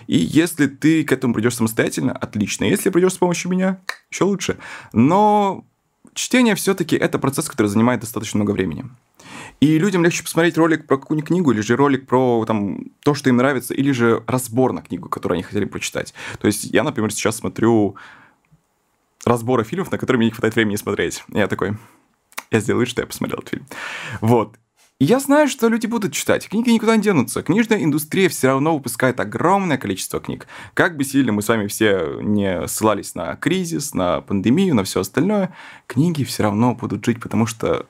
И если ты к этому придешь самостоятельно, отлично. Если придешь с помощью меня, еще лучше. Но чтение все-таки это процесс, который занимает достаточно много времени. И людям легче посмотреть ролик про какую-нибудь книгу, или же ролик про там, то, что им нравится, или же разбор на книгу, которую они хотели прочитать. То есть я, например, сейчас смотрю разборы фильмов, на которые мне не хватает времени смотреть. Я такой, я сделаю, что я посмотрел этот фильм. Вот я знаю, что люди будут читать. Книги никуда не денутся. Книжная индустрия все равно выпускает огромное количество книг. Как бы сильно мы с вами все не ссылались на кризис, на пандемию, на все остальное, книги все равно будут жить, потому что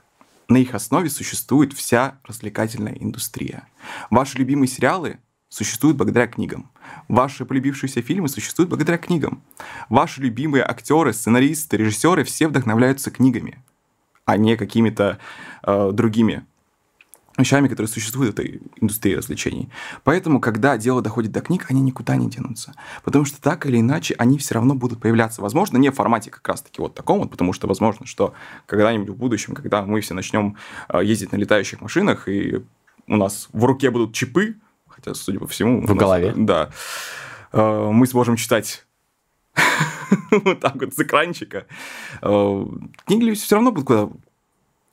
на их основе существует вся развлекательная индустрия. Ваши любимые сериалы существуют благодаря книгам. Ваши полюбившиеся фильмы существуют благодаря книгам. Ваши любимые актеры, сценаристы, режиссеры все вдохновляются книгами, а не какими-то э, другими вещами, которые существуют в этой индустрии развлечений. Поэтому, когда дело доходит до книг, они никуда не денутся. Потому что так или иначе они все равно будут появляться. Возможно, не в формате как раз-таки вот таком вот, потому что возможно, что когда-нибудь в будущем, когда мы все начнем а, ездить на летающих машинах, и у нас в руке будут чипы, хотя, судя по всему... В нас, голове. Да. А, мы сможем читать [LAUGHS] вот так вот с экранчика. А, книги все равно будут куда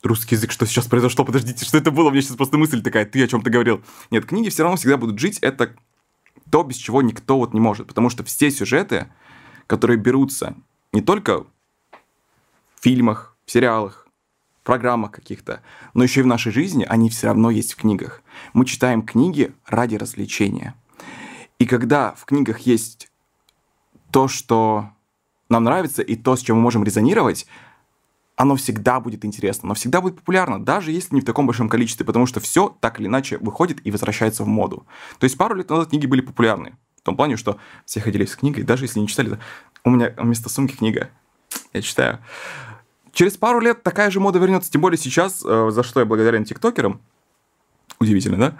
русский язык, что сейчас произошло, подождите, что это было, у меня сейчас просто мысль такая, ты о чем-то говорил. Нет, книги все равно всегда будут жить, это то, без чего никто вот не может, потому что все сюжеты, которые берутся не только в фильмах, в сериалах, программах каких-то, но еще и в нашей жизни, они все равно есть в книгах. Мы читаем книги ради развлечения. И когда в книгах есть то, что нам нравится, и то, с чем мы можем резонировать, оно всегда будет интересно, оно всегда будет популярно, даже если не в таком большом количестве, потому что все так или иначе выходит и возвращается в моду. То есть пару лет назад книги были популярны. В том плане, что все ходили с книгой, даже если не читали, у меня вместо сумки книга. Я читаю. Через пару лет такая же мода вернется, тем более сейчас, э, за что я благодарен тиктокерам. Удивительно, да?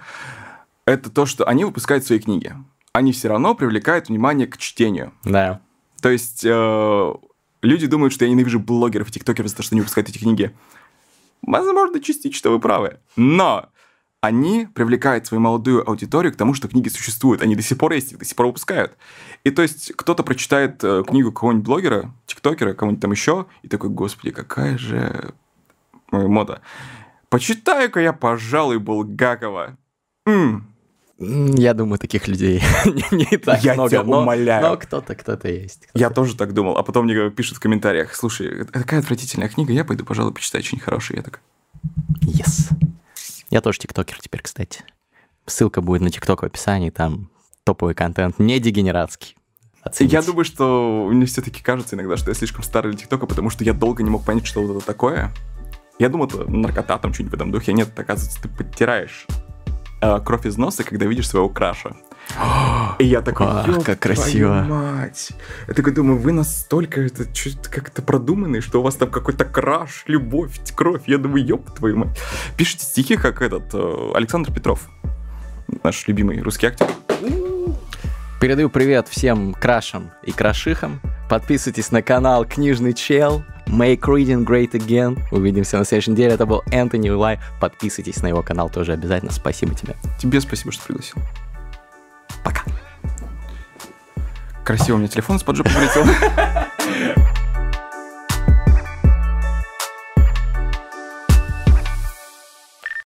Это то, что они выпускают свои книги. Они все равно привлекают внимание к чтению. Да. То есть э, люди думают, что я ненавижу блогеров и тиктокеров за то, что они выпускают эти книги. Возможно, частично вы правы. Но они привлекают свою молодую аудиторию к тому, что книги существуют. Они до сих пор есть, их до сих пор выпускают. И то есть кто-то прочитает э, книгу какого-нибудь блогера, тиктокера, кого-нибудь там еще, и такой, господи, какая же мода. Почитаю-ка я, пожалуй, Булгакова. М-м, Я думаю, таких людей [LAUGHS] не, так Я много. тебя но, умоляю. но кто-то, кто-то есть. Кто-то. Я тоже так думал. А потом мне пишут в комментариях, слушай, такая отвратительная книга, я пойду, пожалуй, почитаю что-нибудь хорошее. Я так, Yes. Я тоже тиктокер теперь, кстати. Ссылка будет на тикток в описании, там топовый контент, не дегенератский. Оцените. Я думаю, что мне все-таки кажется иногда, что я слишком старый для ТикТока, потому что я долго не мог понять, что вот это такое. Я думал, это наркота, там что-нибудь в этом духе. Нет, оказывается, ты подтираешь э, кровь из носа, когда видишь своего краша. И я такой, Ах, «Ёб как красиво». мать. Я такой думаю, вы настолько это как-то продуманные, что у вас там какой-то краш, любовь, кровь. Я думаю, ёб твою мать. Пишите стихи, как этот э, Александр Петров, наш любимый русский актер. Передаю привет всем крашам и крашихам. Подписывайтесь на канал Книжный Чел. Make reading great again. Увидимся на следующей неделе. Это был Энтони Улай. Подписывайтесь на его канал тоже обязательно. Спасибо тебе. Тебе спасибо, что пригласил. Пока. Красиво у меня телефон с под жопы [LAUGHS] полетел.